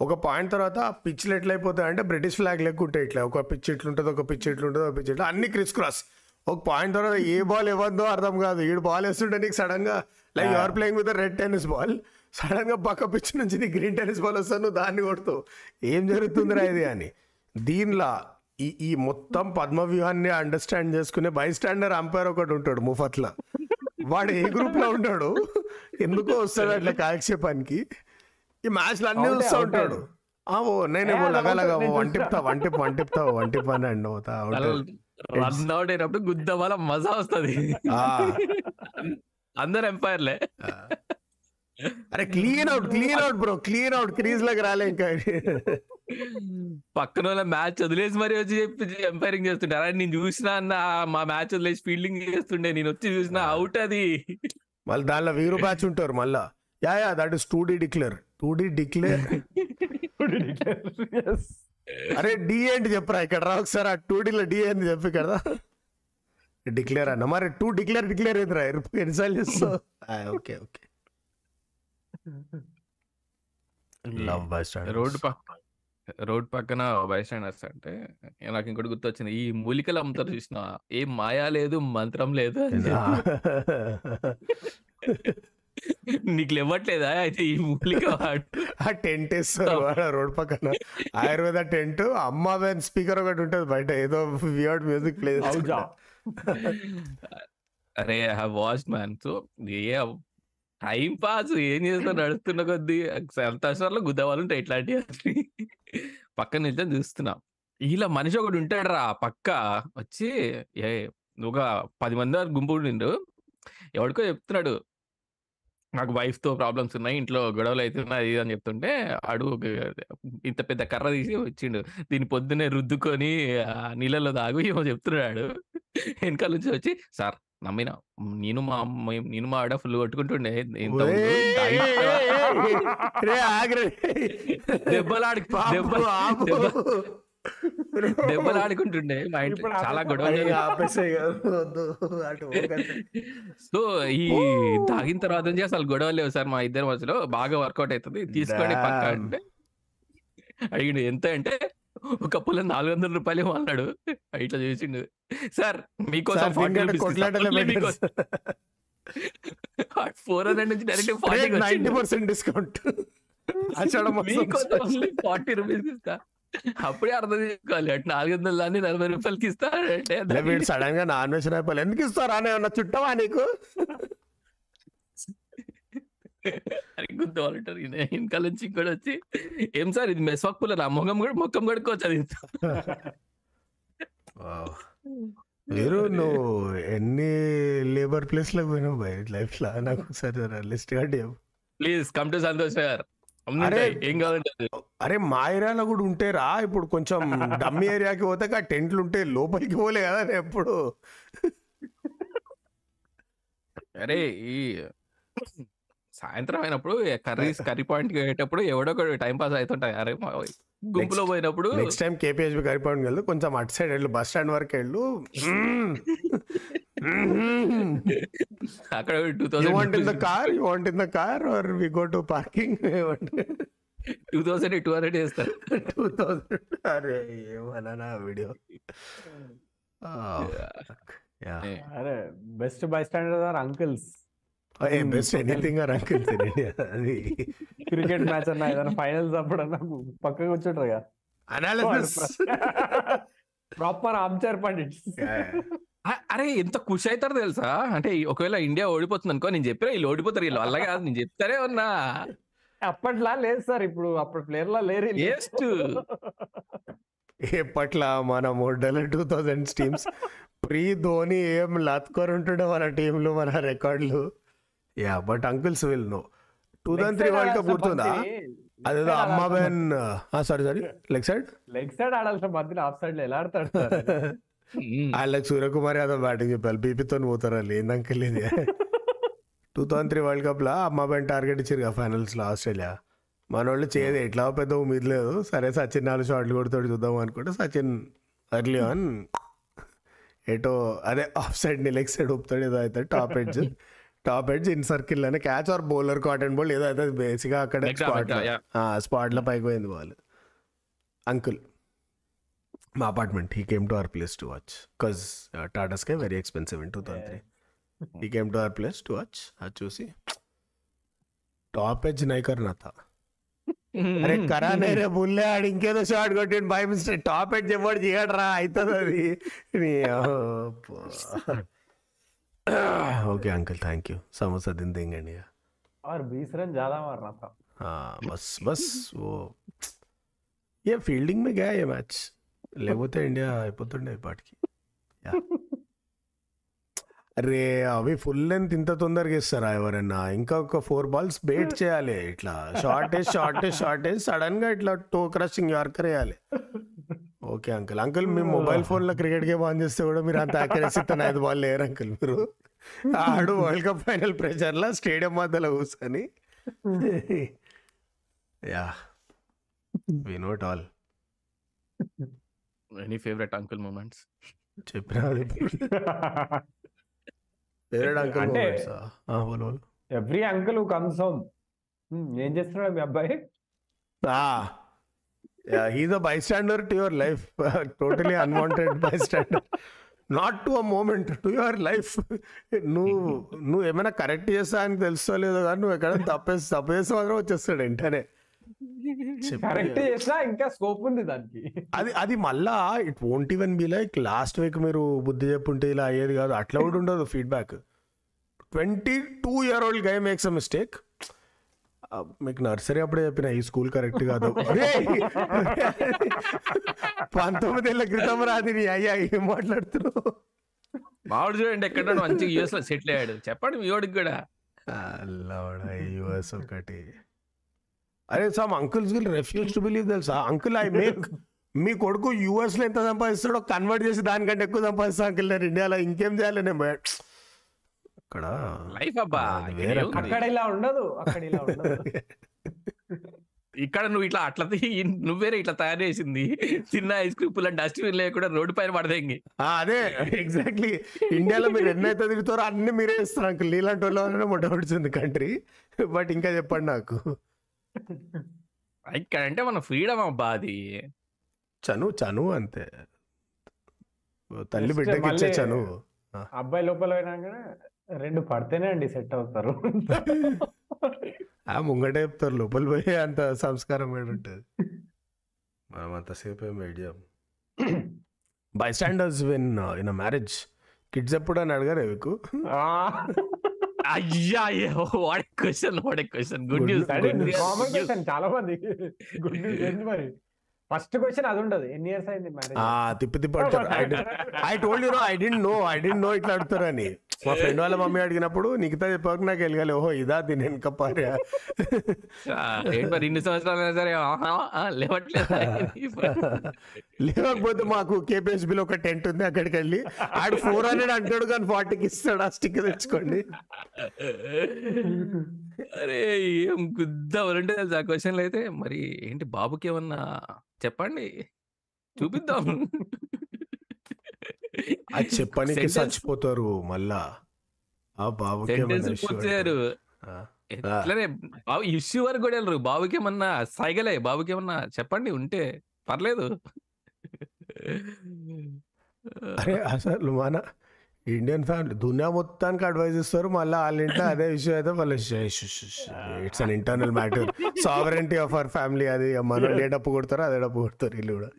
ఒక పాయింట్ తర్వాత ఆ పిచ్లు ఎట్లయిపోతాయి అంటే బ్రిటిష్ ఫ్లాగ్ లెక్క ఉంటాయి ఇట్లా. ఒక పిచ్ ఇట్లుంటుంది ఒక పిచ్ ఇట్లుంటుంది ఒక పిచ్ ఇట్లా అన్ని క్రిస్ క్రాస్ ఒక పాయింట్ తర్వాత ఏ బాల్ ఇవ్వద్దో అర్థం కాదు. ఈడు బాల్ వేస్తుంటే నీకు సడన్గా like you're playing with red tennis ball సడన్గా పక్క పిచ్ నుంచి నీకు గ్రీన్ టెన్నిస్ బాల్ వస్తాను నువ్వు దాన్ని కొడుతావు ఏం జరుగుతుందిరా ఇది అని. దీనిలా ఈ ఈ మొత్తం పద్మ వ్యూహాన్ని అండర్స్టాండ్ చేసుకునే బై స్టాండర్ అంపైర్ ఒకటి ఉంటాడు ముఫత్లా. వాడు ఏ గ్రూప్లో ఉంటాడు ఎందుకో వస్తాడు అట్లా కాలక్షేపానికి. ఈ మ్యాచ్లు అన్ని అవుటే. ఉంటాడు. ఆ ఓ నేను లగలగా అవుతే, వన్ నేను టిప్ తా వన్ టిప్ వన్ టిప్ తా వన్ టిప్ అని అండి అవుతా రన్ అవుట్ అయినప్పుడు గుద్ద వల్ల మజా వస్తుంది. ఆ, అందరు ఎంపైర్లే. అరే clean out clean out bro clean out క్రీజ్లోకి రాలే ఇంకా. పక్కన వాళ్ళ మ్యాచ్ వదిలేసి మరి వచ్చి చెప్పి ఎంపైరింగ్ చేస్తుండే అరే నేను చూసినా అన్న మా మ్యాచ్ వదిలేసి ఫీల్డింగ్ చేస్తుండే. నేను వచ్చి చూసిన అవుట్ అది. మళ్ళీ దానిలో వీరు బ్యాచ్ ఉంటారు మళ్ళా. Yeah yeah that is to d declare to d declare అరే డి ఏంటి చెప్పరా? ఇక్కడ రా ఒకసారి. ఆ టూ డీలో డి ఏంటి చెప్పి కదా డిక్లేర్ అన్న. మరి టూ డిక్లేర్ డిక్లేర్ ఏంద్రా? ఎన్నిసార్లు చేస్తావు? Okay okay. లవ్ బై రోడ్డు పక్క రోడ్ పక్కన బై స్టాండర్స్ అంటే నాకు ఇంకోటి గుర్తొచ్చింది. ఈ మూలికలు అమ్ముతారు చూసిన ఏం మాయా లేదు మంత్రం లేదు. నీకు ఇవ్వట్లేదా అయితే ఈ మూలిక ఆ టెంట్ వేస్తారు రోడ్ పక్కన. ఆయుర్వేద టెంట్ అమ్మ స్పీకర్ ఒకటి ఉంటుంది బయట ఏదో వియర్డ్ మ్యూజిక్ ప్లే ఔజా. అరే I have watched man so a time pass ఏం చేస్తా నడుస్తున్న కొద్దీ సంతోషాల్లో గుద్దవాళ్ళు ఇట్లాంటివి పక్కన నిల్చొని చూస్తున్నా. ఇలా మనిషి ఒకటి ఉంటాడు రా పక్క. వచ్చి ఏ ఒక పది మంది వరకు గుంపు నిండు. ఎవడికో చెప్తున్నాడు. నాకు వైఫ్తో ప్రాబ్లమ్స్ ఉన్నాయి. ఇంట్లో గొడవలు అవుతున్నాయి అని చెప్తుంటే అడు ఇంత పెద్ద కర్ర తీసి వచ్చిండు. దీన్ని పొద్దున్నే రుద్దుకొని ఆ నీళ్ళలో దాగు ఏమో చెప్తున్నాడు. వెనకాల నుంచి వచ్చి సార్ నమ్మిన. నేను మా నేను మా ఆడ ఫుల్ కొట్టుకుంటుండే. దెబ్బలాడి దెబ్బ దెబ్బ- దెబ్బలు ఆడుకుంటుండే మా ఇంట్లో. ఇప్పుడు చాలా. గొడవలు. సో ఈ తాగిన తర్వాత నుంచి అసలు గొడవ లేవు సార్ మా ఇద్దరి మధ్యలో. బాగా వర్కౌట్ అవుతుంది. తీసుకోండి పక్క. అంటే. అడిగిండు ఎంత? అంటే ఒక పుల్ల నాలుగు వందల రూపాయలు అన్నాడు. ఇట్లా చేసిండు. సార్ మీకోసం. ఫోర్ హండ్రెడ్ నుంచి direct rate forty ninety percent discount. Forty rupees ఇస్తా. అప్పుడే అర్థం చేసుకోవాలి. అంటే నాలుగు వందల దాన్ని నలభై రూపాయలకి ఇస్తా అంటే లే, వీడు సడన్గా నాన్ వెజ్ అయిపోయి ఎందుకు ఇస్తారా అని ఏమన్నా చుట్టవా నీకు? అని గుర్తువాలంటారు వెనకాల నుంచి ఇంకోటి వచ్చి ఏం సార్ ఇది మెస్వాక్ పుల్ల నా మొహం కూడా మొక్కం కడుక్కోవచ్చు అది [LAUGHS] మీరు నువ్వు ఎన్ని లేబర్ ప్లేస్లో పోయినావు బై లైఫ్లో నాకు ఒకసారి లిస్ట్ కట్టి. Please come to Santosh sir అరే. ఏం కావాలంటే. అరే మా ఏరియాలో కూడా ఉంటే రా ఇప్పుడు కొంచెం డమ్మి ఏరియాకి పోతే ఆ టెంట్లు ఉంటే లోపలికి పోలే కదా ఎప్పుడు అరే ఈ సాయంత్రం అయినప్పుడు కర్రీస్ కర్రీ [LAUGHS] పాయింట్ పోయేటప్పుడు ఎవడో ఒకడు టైం పాస్ అవుతుంటాయి అరే గుంపులో పోయినప్పుడు నెక్స్ట్ టైం కేపీహెచ్బి కరిపాడు వెళ్ళు కొంచెం అటు సైడ్ వెళ్ళు బస్ స్టాండ్ వరకు వెళ్ళు. అక్కడ two you want in the thousand car you want in the car or we go to parking two thousand two hundred చేస్తారు. Two thousand. అరే ఏమన్నా వీడియో. ఏ, అరే best bystander or uncles best anything or uncle అది. Cricket match అన్నా ఏదైనా finals అప్పుడన్నా పక్కకు కూర్చుంటారు కదా. అనాలిసిస్ [LAUGHS] ప్రాపర్ ఆర్మ్చైర్ పండిట్స్ అ- అరే ఎంత ఖుషి అవుతారు తెలుసా? అంటే ఒకవేళ ఇండియా ఓడిపోతుంది అనుకో నేను చెప్పినా వీళ్ళు ఓడిపోతారు వీళ్ళు అలాగే కాదు నేను చెప్తారే ఉన్నా. అప్పట్లా లేదు సార్ ఇప్పుడు అప్పుడు ప్లేయర్ లా లేరు. Yes. ఎప్పట్ల మనము del two thousand teams pre Dhoni ఏం లాత్కొని ఉంటుండే మన టీంలు మన రికార్డులు. Yeah but uncles will know two thousand three world cup గుర్తుందా? అదేదో అమ్మాబెన్ sorry sorry leg side leg side ఆడాల్సిన మధ్యలో ఆఫ్ సైడ్లో ఎలా ఆడతాడు. వాళ్ళకి [LAUGHS] సూర్యకుమార్ యాదవ్ బ్యాటింగ్ చెప్పాలి. బీపీతో పోతారు? ఏంది అంకుల్ ఇది. టూ థౌసండ్ త్రీ వరల్డ్ కప్లో అమ్మాబెన్ టార్గెట్ ఇచ్చారు కదా ఫైనల్స్లో ఆస్ట్రేలియా. మన వాళ్ళు చేయదు ఎట్లా పెద్ద ఉమ్మీద్ లేదు. సరే సచిన్ నాలుగు షాట్లు కొడతాడు చూద్దాం అనుకుంటే సచిన్ అర్లీ ఆన్ [LAUGHS] ఏటో అదే ఆఫ్ సైడ్ని లెగ్ సైడ్ ఊపుతాడు ఏదో అవుతాడు top edge top edge in circle అనే catch or bowler cotton ball ఏదో అయితే బేసిక్ అక్కడ స్పాట్. స్పాట్లో. పైకి పోయింది బాల్ అంకుల్ మా apartment he came to our place to watch because Tata Sky very expensive in two thousand three he came to our place to watch అది చూసి top edge నైకర్ నాత అరే కరానే రే బుల్లే ఆడు ఇంకేదో షాట్ కొట్టిండు. బై మిస్టేక్ టాప్ ఎడ్జ్ ఎవడు చేయడు రా అవుతుంది అది. నీ okay uncle thank you samosa దిన్ దింగండి ఇక. और बीस रन ज्यादा मार रहा था हाँ बस बस वो ये ఫీల్డింగ్ में गया ये मैच లేకపోతే ఇండియా అయిపోతుండే ఇప్పటికి యా. అరే అవి ఫుల్ లెంత్ ఇంత తొందరగా ఇస్తారా ఎవరన్నా ఇంకా ఒక ఫోర్ బాల్స్ బేట్ చేయాలి ఇట్లా షార్టేజ్ షార్టేజ్ షార్టేజ్ సడన్ గా ఇట్లా టో క్రషింగ్ యార్కర్ వేయాలి ఓకే అంకుల్. అంకుల్ మీ మొబైల్ ఫోన్లో క్రికెట్ గేమ్ ఆన్ చేస్తే కూడా మీరు అంత యాక్యురసీ తన ఐదు బాల్ లేరు అంకుల్ మీరు. ఆడు వరల్డ్ కప్ ఫైనల్ ప్రెషర్లో స్టేడియం మధ్యలో కూర్చొని yeah we note all. Any favourite uncle moments? చెప్పినా ఫేవరెట్ అంకుల్ అంటే ఎవ్రీ అంకుల్ కమ్స్ హోమ్. ఏం చేస్తున్నాడు మీ అబ్బాయి? He's a bystander to your life totally unwanted bystander not to a moment to your life నువ్వు నువ్వు ఏమైనా కరెక్ట్ చేస్తా అని తెలుసో లేదో కానీ నువ్వు ఎక్కడ తప్పేసి తప్పు చేస్తే మాత్రం వచ్చేస్తాడు వెంటనే. చెప్పు. కరెక్ట్ చేసినా ఇంకా స్కోప్ ఉంది దానికి. అది అది మళ్ళా it won't even be like last week మీరు బుద్ధి చెప్పుంటే ఇలా అయ్యేది కాదు. అట్లా కూడా ఉండదు feedback twenty two year old guy makes a mistake మీకు నర్సరీ అప్పుడే చెప్పిన ఈ స్కూల్ కరెక్ట్ కాదు. రేయ్! [LAUGHS] పంతొమ్మిది ఏళ్ళ క్రితం రాది నీ అయ్యా ఏం మాట్లాడుతున్నావు? మావాడు చూడండి ఎక్కడ మంచిగా యూఎస్లో సెటిల్ అయ్యాడు. చెప్పండి మీ వాడికి కూడా. యుఎస్ ఒకటి. అరే some uncles will refuse to believe తెలుసా? అంకుల్ ఐ మేక్ మీ కొడుకు యుఎస్లో ఎంత సంపాదిస్తాడో కన్వర్ట్ చేసి దానికంటే ఎక్కువ సంపాదిస్తా అంకుల్ నేను ఇండియాలో ఇంకేం చేయాలి? నేను అక్కడ లైఫ్ అబ్బా! వేరే? అక్కడ ఇలా ఉండదు అక్కడ ఇలా ఉండదు. ఇక్కడ నువ్వు ఇట్లా అట్లా నువ్వేరే ఇట్లా తయారు చేసింది. చిన్న ఐస్ క్రీమ్ పుల్ల డస్ట్బిన్ లేకుండా రోడ్డు పైన పడదేంగి ఆ, అదే ఎగ్జాక్ట్లీ. ఇండియాలో మీరు ఎన్నైతే తిరుగుతారో అన్ని మీరే ఇస్తారు అంకుల్. నీలాంటి వాళ్ళు మొట్టమొదటి కంట్రీ. బట్ ఇంకా చెప్పండి నాకు. ఇక్కడ అంటే మన ఫ్రీడమ్ అబ్బా అది. చను చను అంతే. తల్లి బిడ్డకి ఇచ్చే చను. అబ్బాయి లోపల పోయినాకనే రెండు పడితేనే అండి సెట్ అవుతారు. ఆ ముంగటే చెప్తారు లోపల పోయి అంత సంస్కారం ఏడు ఉంటుంది. మనం అంతసేపు ఏం వెయిట్ చేయం bystanders win in marriage kids ఎప్పుడు అని అడగారు మీకు అయ్యా వాడే క్వశ్చన్ వాడే క్వశ్చన్ గుడ్ Good న్యూస్ చాలా మంది. గుడ్ న్యూస్ మరి? ఫస్ట్ క్వశ్చన్ అది ఉండదు ఎన్ని ఇయర్స్ అయింది మ్యారేజ్ ఆ తిప్పి తిప్పి అడుగుతారు I told you no I don't know I don't know ఇట్లా అడుగుతారని. మా ఫ్రెండ్ వాళ్ళ మమ్మీ అడిగినప్పుడు నీకుతా చెప్పాక నాకు వెళ్ళగాలి ఓహో ఇదా దీని వెనక పారా. ఏంటి మరి ఇన్ని సంవత్సరాలు అయినా సరే లేవట్లేదా? లేకపోతే మాకు కేపీఎస్బిలో ఒక టెంట్ ఉంది అక్కడికి వెళ్ళి. ఆడు ఫోర్ హండ్రెడ్ అంటాడు కానీ ఫార్టీకి ఇస్తాడు ఆ స్టిక్ తెచ్చుకోండి. అరే ఏం గుద్దామంటే ఆ క్వశ్చన్లు అయితే మరి ఏంటి బాబుకి ఏమన్నా చెప్పండి. చూపిద్దాం. అది చెప్పడానికి చచ్చిపోతారు మళ్ళా. ఆ బాబుకి. ఎట్లనే బాబు ఇష్యూ వరకు కూడా వెళ్ళరు. బాబుకి ఏమన్నా సైగలే బాబుకి ఏమన్నా చెప్పండి ఉంటే. పర్లేదు. అరే అసలు మన ఇండియన్ ఫ్యామిలీ దునియా మొత్తానికి అడ్వైజ్ ఇస్తారు. మళ్ళీ వాళ్ళ ఇంట్లో అదే విషయం అయితే వాళ్ళు it's an internal matter sovereignty of our family అది. మనం ఏ డప్పు కొడతారో అదే డప్పు కొడతారు వీళ్ళు కూడా.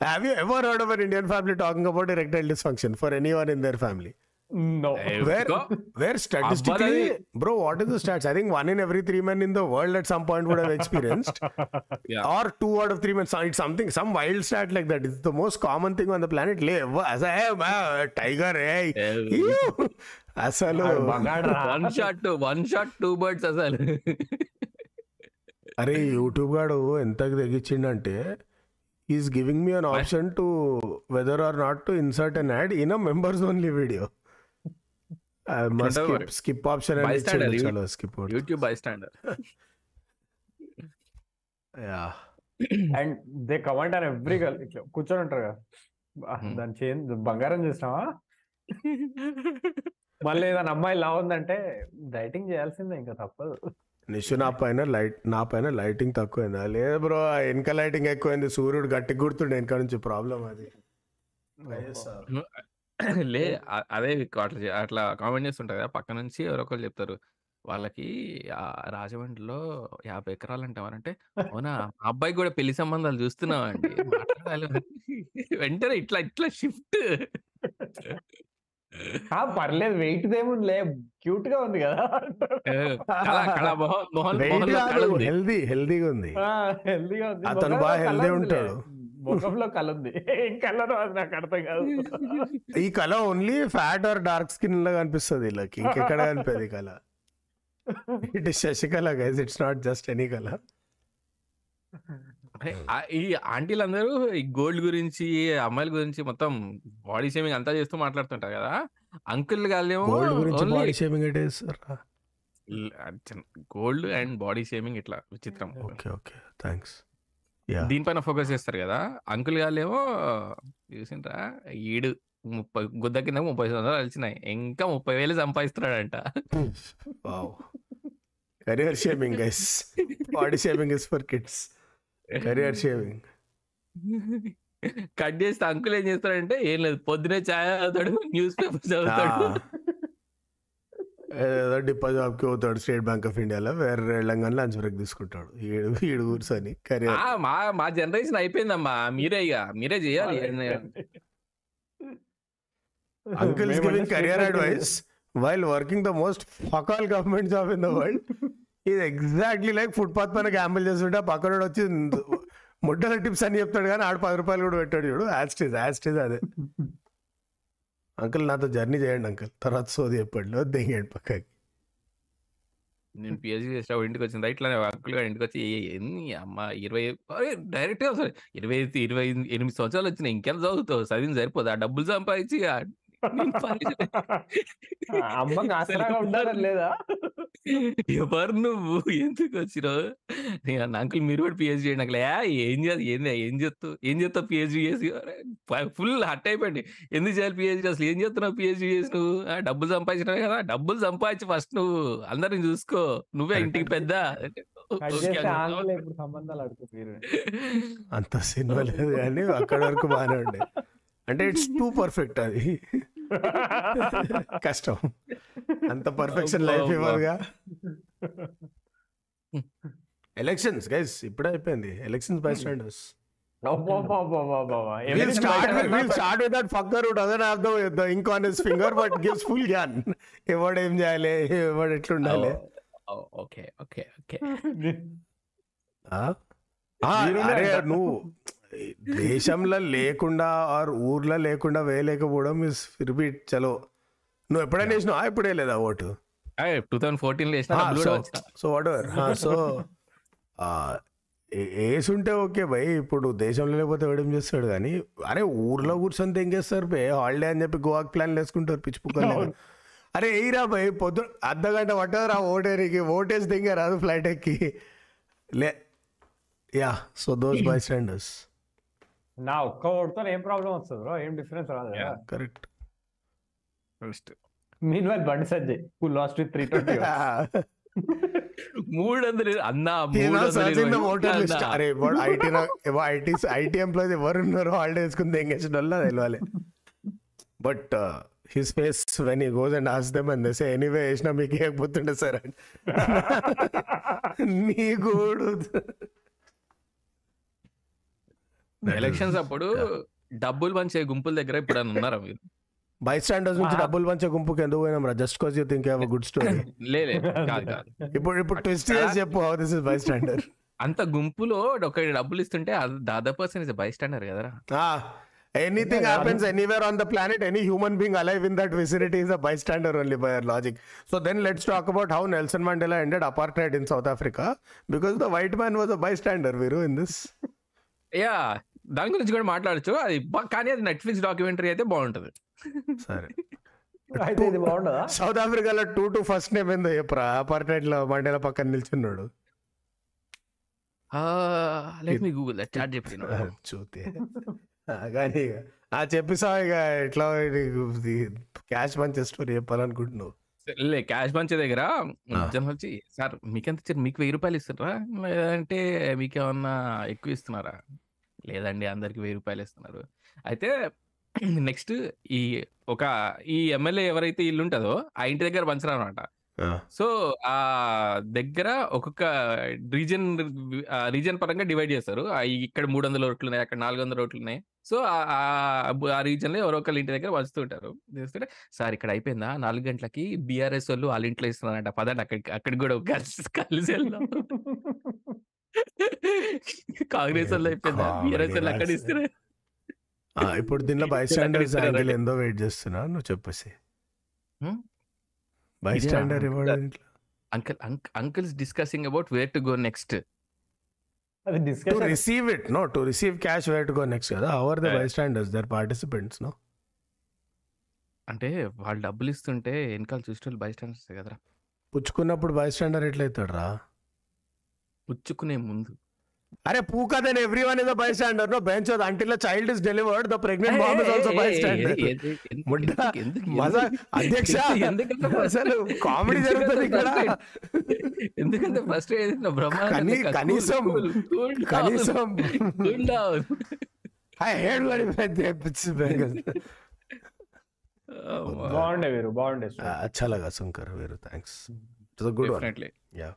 Have you ever heard our Indian family talking about erectile dysfunction for anyone in their family no Where, Go. where statistically, bro, what is the stats? I think one in every three men in the world at some point would have experienced, Yeah. or two out of three men. It's something, some wild stat like that. It's the most common thing on the planet. లే as man, tiger, hey. అసలు one shot one shot two birds అసలు అరే YouTube గాడు ఎంత తెగించిండంటే is giving me an option to whether or not to insert an ad in a members only video? Skip option చలో skip YouTube bystander yeah. And they comment అని every girl ఇట్లా కూర్చొని ఉంటారు కదా. Hmm. దాని చేన్ బంగారం చూసినావా? మళ్ళీ ఏదైనా అమ్మాయి లా ఉందంటే డైటింగ్ చేయాల్సిందే ఇంకా తప్పదు. నిషు నా పైన లైట్ నా పైన లైటింగ్ తక్కువైందా? లేదు బ్రో వెనక లైటింగ్ ఎక్కువైంది. సూర్యుడు గట్టి గుర్తుండే వెనక నుంచి ప్రాబ్లం అది. లే అ- అదే అట్లా చే- అట్లా కామెంట్ చేస్తుంటారు కదా! పక్క నుంచి ఎవరొకరు చెప్తారు. వాళ్ళకి ఆ రాజమండ్రిలో యాభై ఎకరాలు అంటామనంటే అవునా [LAUGHS] మా అబ్బాయికి కూడా పెళ్ళి సంబంధాలు చూస్తున్నామండి మాట్లాడాలి వెంటనే ఇట్లా ఇట్లా షిఫ్ట్. ఆ, పర్లేదు. వెయిట్ ఏముందిలే క్యూట్గా ఉంది కదా! కళ కళ మొహం మొహన్ మొహంలో కళ ఉంది. అతను ముఖంలో బాగా ఉందిలే. ఉంటాడు. ముఖంలో కళ ఉంది. ఏం కలర్ అది నాకు అర్థం కాదు. ఈ కళ only fat or dark skin లాగా అనిపిస్తుంది వీళ్ళకి. ఇంకెక్కడ కనిపిస్తుంది ఈ కళ? It is Sasikala guys it's not just any కళ. ఈ ఆంటీలందరూ ఈ గోల్డ్ గురించి అమ్మాయిల గురించి మొత్తం బాడీ షేమింగ్ అంతా చేస్తూ మాట్లాడుతుంటారు కదా? అంకుల్ గాలేమో గోల్డ్ గురించి బాడీ షేమింగ్ అంటే గోల్డ్ అండ్ బాడీ షేమింగ్ ఇట్లా విచిత్రం. ఓకే ఓకే థ్యాంక్స్ దీనిపైన ఫోకస్ చేస్తారు కదా అంకుల్ గాలేమో చూసిండ్రా ఈడు ముప్పై గుద్ద కింద ముప్పై సంవత్సరాలు వచ్చినాయి ఇంకా ముప్పై వేలు సంపాదిస్తున్నాడంట. Career shaming guys body shaming is for kids career shaming cut చేస్తే అంకుల్ ఏం చేస్తాడంటే ఏం లేదు పొద్దునే ఛాయ్ చదువుతాడు న్యూస్ పేపర్ చదువుతాడు. ఏదో డిపా జాబ్కి పోతాడు స్టేట్ బ్యాంక్ ఆఫ్ ఇండియాలో వేరే వెళ్ళంగానే లంచ్ బ్రేక్ తీసుకుంటాడు. ఈడు ఈడు కూర్చొని కెరియర్. ఆ, మా మా జనరేషన్ అయిపోయిందమ్మా. మీరే ఇక మీరే చేయాలి. Uncle is giving career advice while working the most fuck all government job in the world ఇది ఎగ్జాక్ట్లీ లైక్ ఫుట్పాత్ పైన గ్యాంబుల్ చేస్తుంటే పక్కన వచ్చి ముడ్డల టిప్స్ అని చెప్తాడు కానీ ఆడు పది రూపాయలు కూడా పెట్టాడు చూడు. యాస్టీజ్ యాస్టీజ్ అదే. అంకుల్ నాతో జర్నీ చేయండి అంకుల్. తర్వాత సోది చెప్పండి. దిగండి పక్కకి. నేను పిహెచ్డి చేసిన ఇంటికి వచ్చింది. ఇట్లా అంకుల్ గారు ఇంటికి వచ్చి "ఏ- ఎన్ని అమ్మ ఇరవై డైరెక్ట్గా అసలు ఇరవై ఇరవై ఎనిమిది సంవత్సరాలు వచ్చినాయి. ఇంకెంత చదువుతావు? చదివింది సరిపోదు. ఆ డబ్బులు సంపాదించి [LAUGHS] ఉండాలని లేదా? ఎవరు నువ్వు? ఎందుకు వచ్చినావు? నేను అన్న, అంకుల్ మీరు కూడా పిహెచ్డి చేయండి అంకుల్ "ఏ, ఏం చేయాలి ఏంది ఏం చేస్తావు? ఏం చేస్తావు పిహెచ్డి చేసి? ఫుల్ హట్ అయిపోయింది. ఎందుకు చేయాలి పిహెచ్డి అసలు ఏం చేస్తున్నావు పిహెచ్డి చేసి నువ్వు? ఆ, డబ్బులు సంపాదించినావు కదా డబ్బులు సంపాదించి ఫస్ట్ నువ్వు. అందరిని చూసుకో. నువ్వే ఇంటికి పెద్ద. చేస్తే అంత సినిమా లేదు కానీ అక్కడ వరకు బాగానే ఉండే. అంటే ఇట్స్ టూ పర్ఫెక్ట్ అది. [LAUGHS] కష్టం. అంత పర్ఫెక్షన్ లైఫ్ ఇవ్వాలిగా. ఎలక్షన్స్ గైస్ ఇప్పుడే అయిపోయింది. Elections bystanders We'll start with we'll start with that fucker who doesn't have the the ink on his finger but gives full Gyan [LAUGHS] ఎవడు ఏం చేయాలి? ఎవడు ఎట్లుండాలి? Okay okay okay. నువ్వు దేశంలో లేకుండా ఆర్ ఊర్లో లేకుండా వేయలేకపోవడం ఇస్ రిపీట్ చలో. నువ్వు ఎప్పుడైనా వేసినావా? ఇప్పుడే లేదా vote? Two thousand fourteen so whatever so వేసుంటే okay భయ్ ఇప్పుడు దేశంలో లేకపోతే వేయడం చేస్తాడు కానీ అరే ఊర్లో కూర్చొని తెంగేస్తారు బే? హాలిడే అని చెప్పి గోవాకి ప్లాన్లు వేసుకుంటారు పిచ్చి పుక్కలు అవును. అరే ఎయిరా భయ్ పొద్దు అర్ధ గంట పట్టదురా ఓటేరికి ఓటేసి తెంగా రాదు ఫ్లైట్ ఎక్కి. లే yeah so those bystanders నా ఒక్క ఓటుతో ఏం ప్రాబ్లం వస్తుంది బ్రో? ఏం డిఫరెన్స్ రాదు. Correct. First mean while Bandi సజ్జయ్ who lost with three twenty మూడు వందలు అన్నా [LAUGHS] ఐటీ ఐటీ ఎంప్లాయీస్ ఎవరు ఉన్నారు హాలిడే వేసుకుని వల్ల తెలియాలి but his face when he goes and as them and say anyway వేసినా మీకు ఏకపోతుండే సార్? [LAUGHS] [LAUGHS] నీ గోడు. ఎలక్షన్స్ అప్పుడు డబ్బులు పంచే గుంపుల దగ్గర ఇప్పుడు అని ఉన్నారా మీరు? బై స్టాండర్స్ నుంచి Ah. డబ్బులు పంచే గుంపుకి ఎందుకు పోయినాం రా? Just cause you think have good story లే లే, [LAUGHS] కాదు కాదు. ఇప్పుడు ఇప్పుడు ట్విస్ట్ చేసి చెప్పు. How this is bystander అంత గుంపులో ఒక డబ్బులు ఇస్తుంటే దాదాపు పర్సన్ ఇస్ బై స్టాండర్ కదరా? Anything happens anywhere on the planet any human being alive in that vicinity is a bystander only by logic so then let's talk about how Nelson Mandela ended apartheid in South Africa because the white man was a bystander we're in this yeah దాని గురించి కూడా మాట్లాడచ్చు. అది కానీ అది Netflix documentary అయితే బాగుంటది. సరే. [LAUGHS] అయితే ఇది బాగుండదా? సౌత్ ఆఫ్రికాలో టూ టు ఫస్ట్ నేమ్ ఏందో చెప్పరా? అపార్ట్నైట్లో మండేల పక్కన నిల్చున్నాడు. లెట్ మీ గూగుల్ చాట్ చెప్పిన చూతే. కానీ ఆ చెప్పిసా ఇక ఎట్లా క్యాష్ మంచి స్టోరీ చెప్పాలనుకుంటున్నావు. లే క్యాష్ పంచే దగ్గర. జనం వచ్చి సార్ మీకెంత ఇచ్చారు? మీకు వెయ్యి రూపాయలు ఇస్తారా లేదంటే మీకు ఏమన్నా ఎక్కువ ఇస్తున్నారా? లేదండి అందరికి వెయ్యి రూపాయలు ఇస్తున్నారు. అయితే [CLEARS THROAT] నెక్స్ట్ ఈ ఒక ఈ ఎమ్మెల్యే ఎవరైతే ఇల్లు ఉంటుందో ఆ ఇంటి దగ్గర పంచరు అనమాట సో ఆ దగ్గర ఒక్కొక్క రీజన్ రీజన్ పరంగా డివైడ్ చేస్తారు. ఇక్కడ మూడు వందల ఓట్లు ఉన్నాయి అక్కడ నాలుగు వందల ఓట్లు ఉన్నాయి. సో ఆ రీజన్లో ఎవరో ఒకళ్ళ ఇంటి దగ్గర పంచుతూ ఉంటారు. చేస్తుంటే సార్ ఇక్కడ అయిపోయిందా? నాలుగు గంటలకి బీఆర్ఎస్ వాళ్ళు వాళ్ళ ఇంట్లో ఇస్తున్నారంట. పదండి అక్కడికి అక్కడికి కూడా కలిసి కలిసి వెళ్దాం. కాంగ్రెస్ వాళ్ళు అయిపోయిందా? బీఆర్ఎస్ వాళ్ళు అక్కడ. ఇస్తున్నారు. ఇప్పుడు దీనిలో [LAUGHS] బై స్టాండర్స్ యాంగిల్ అంటే. ఎందో వెయిట్ చేస్తున్నా నువ్వు చెప్పేసి? Bystander uncle uncles discussing about where to go next. అది to receive it no to receive cash where to go next కదా our the. Bystanders their participants no అంటే వాళ్ళు డబ్బులు ఇస్తుంటే వెనకాల చూస్తే బై స్టాండర్స్ కదరా? పుచ్చుకున్నప్పుడు బై స్టాండర్ ఎట్లయితాడు రా పుచ్చుకునే ముందు. అరే పూకా then everyone is a bystander no bench until child is delivered the pregnant mom is also bystander ముడ్డ మజా అధ్యక్ష అసలు కామెడీ జరుగుతుంది ఇక్కడ. ఎందుకంటే ఫస్ట్ ఏదైనా బ్రహ్మాండ కనీసం కనీసం. హేడ్ మరి బాగుండే వేరు బాగుండే అచ్చా లగా శంకర్ వేరు thanks good one yeah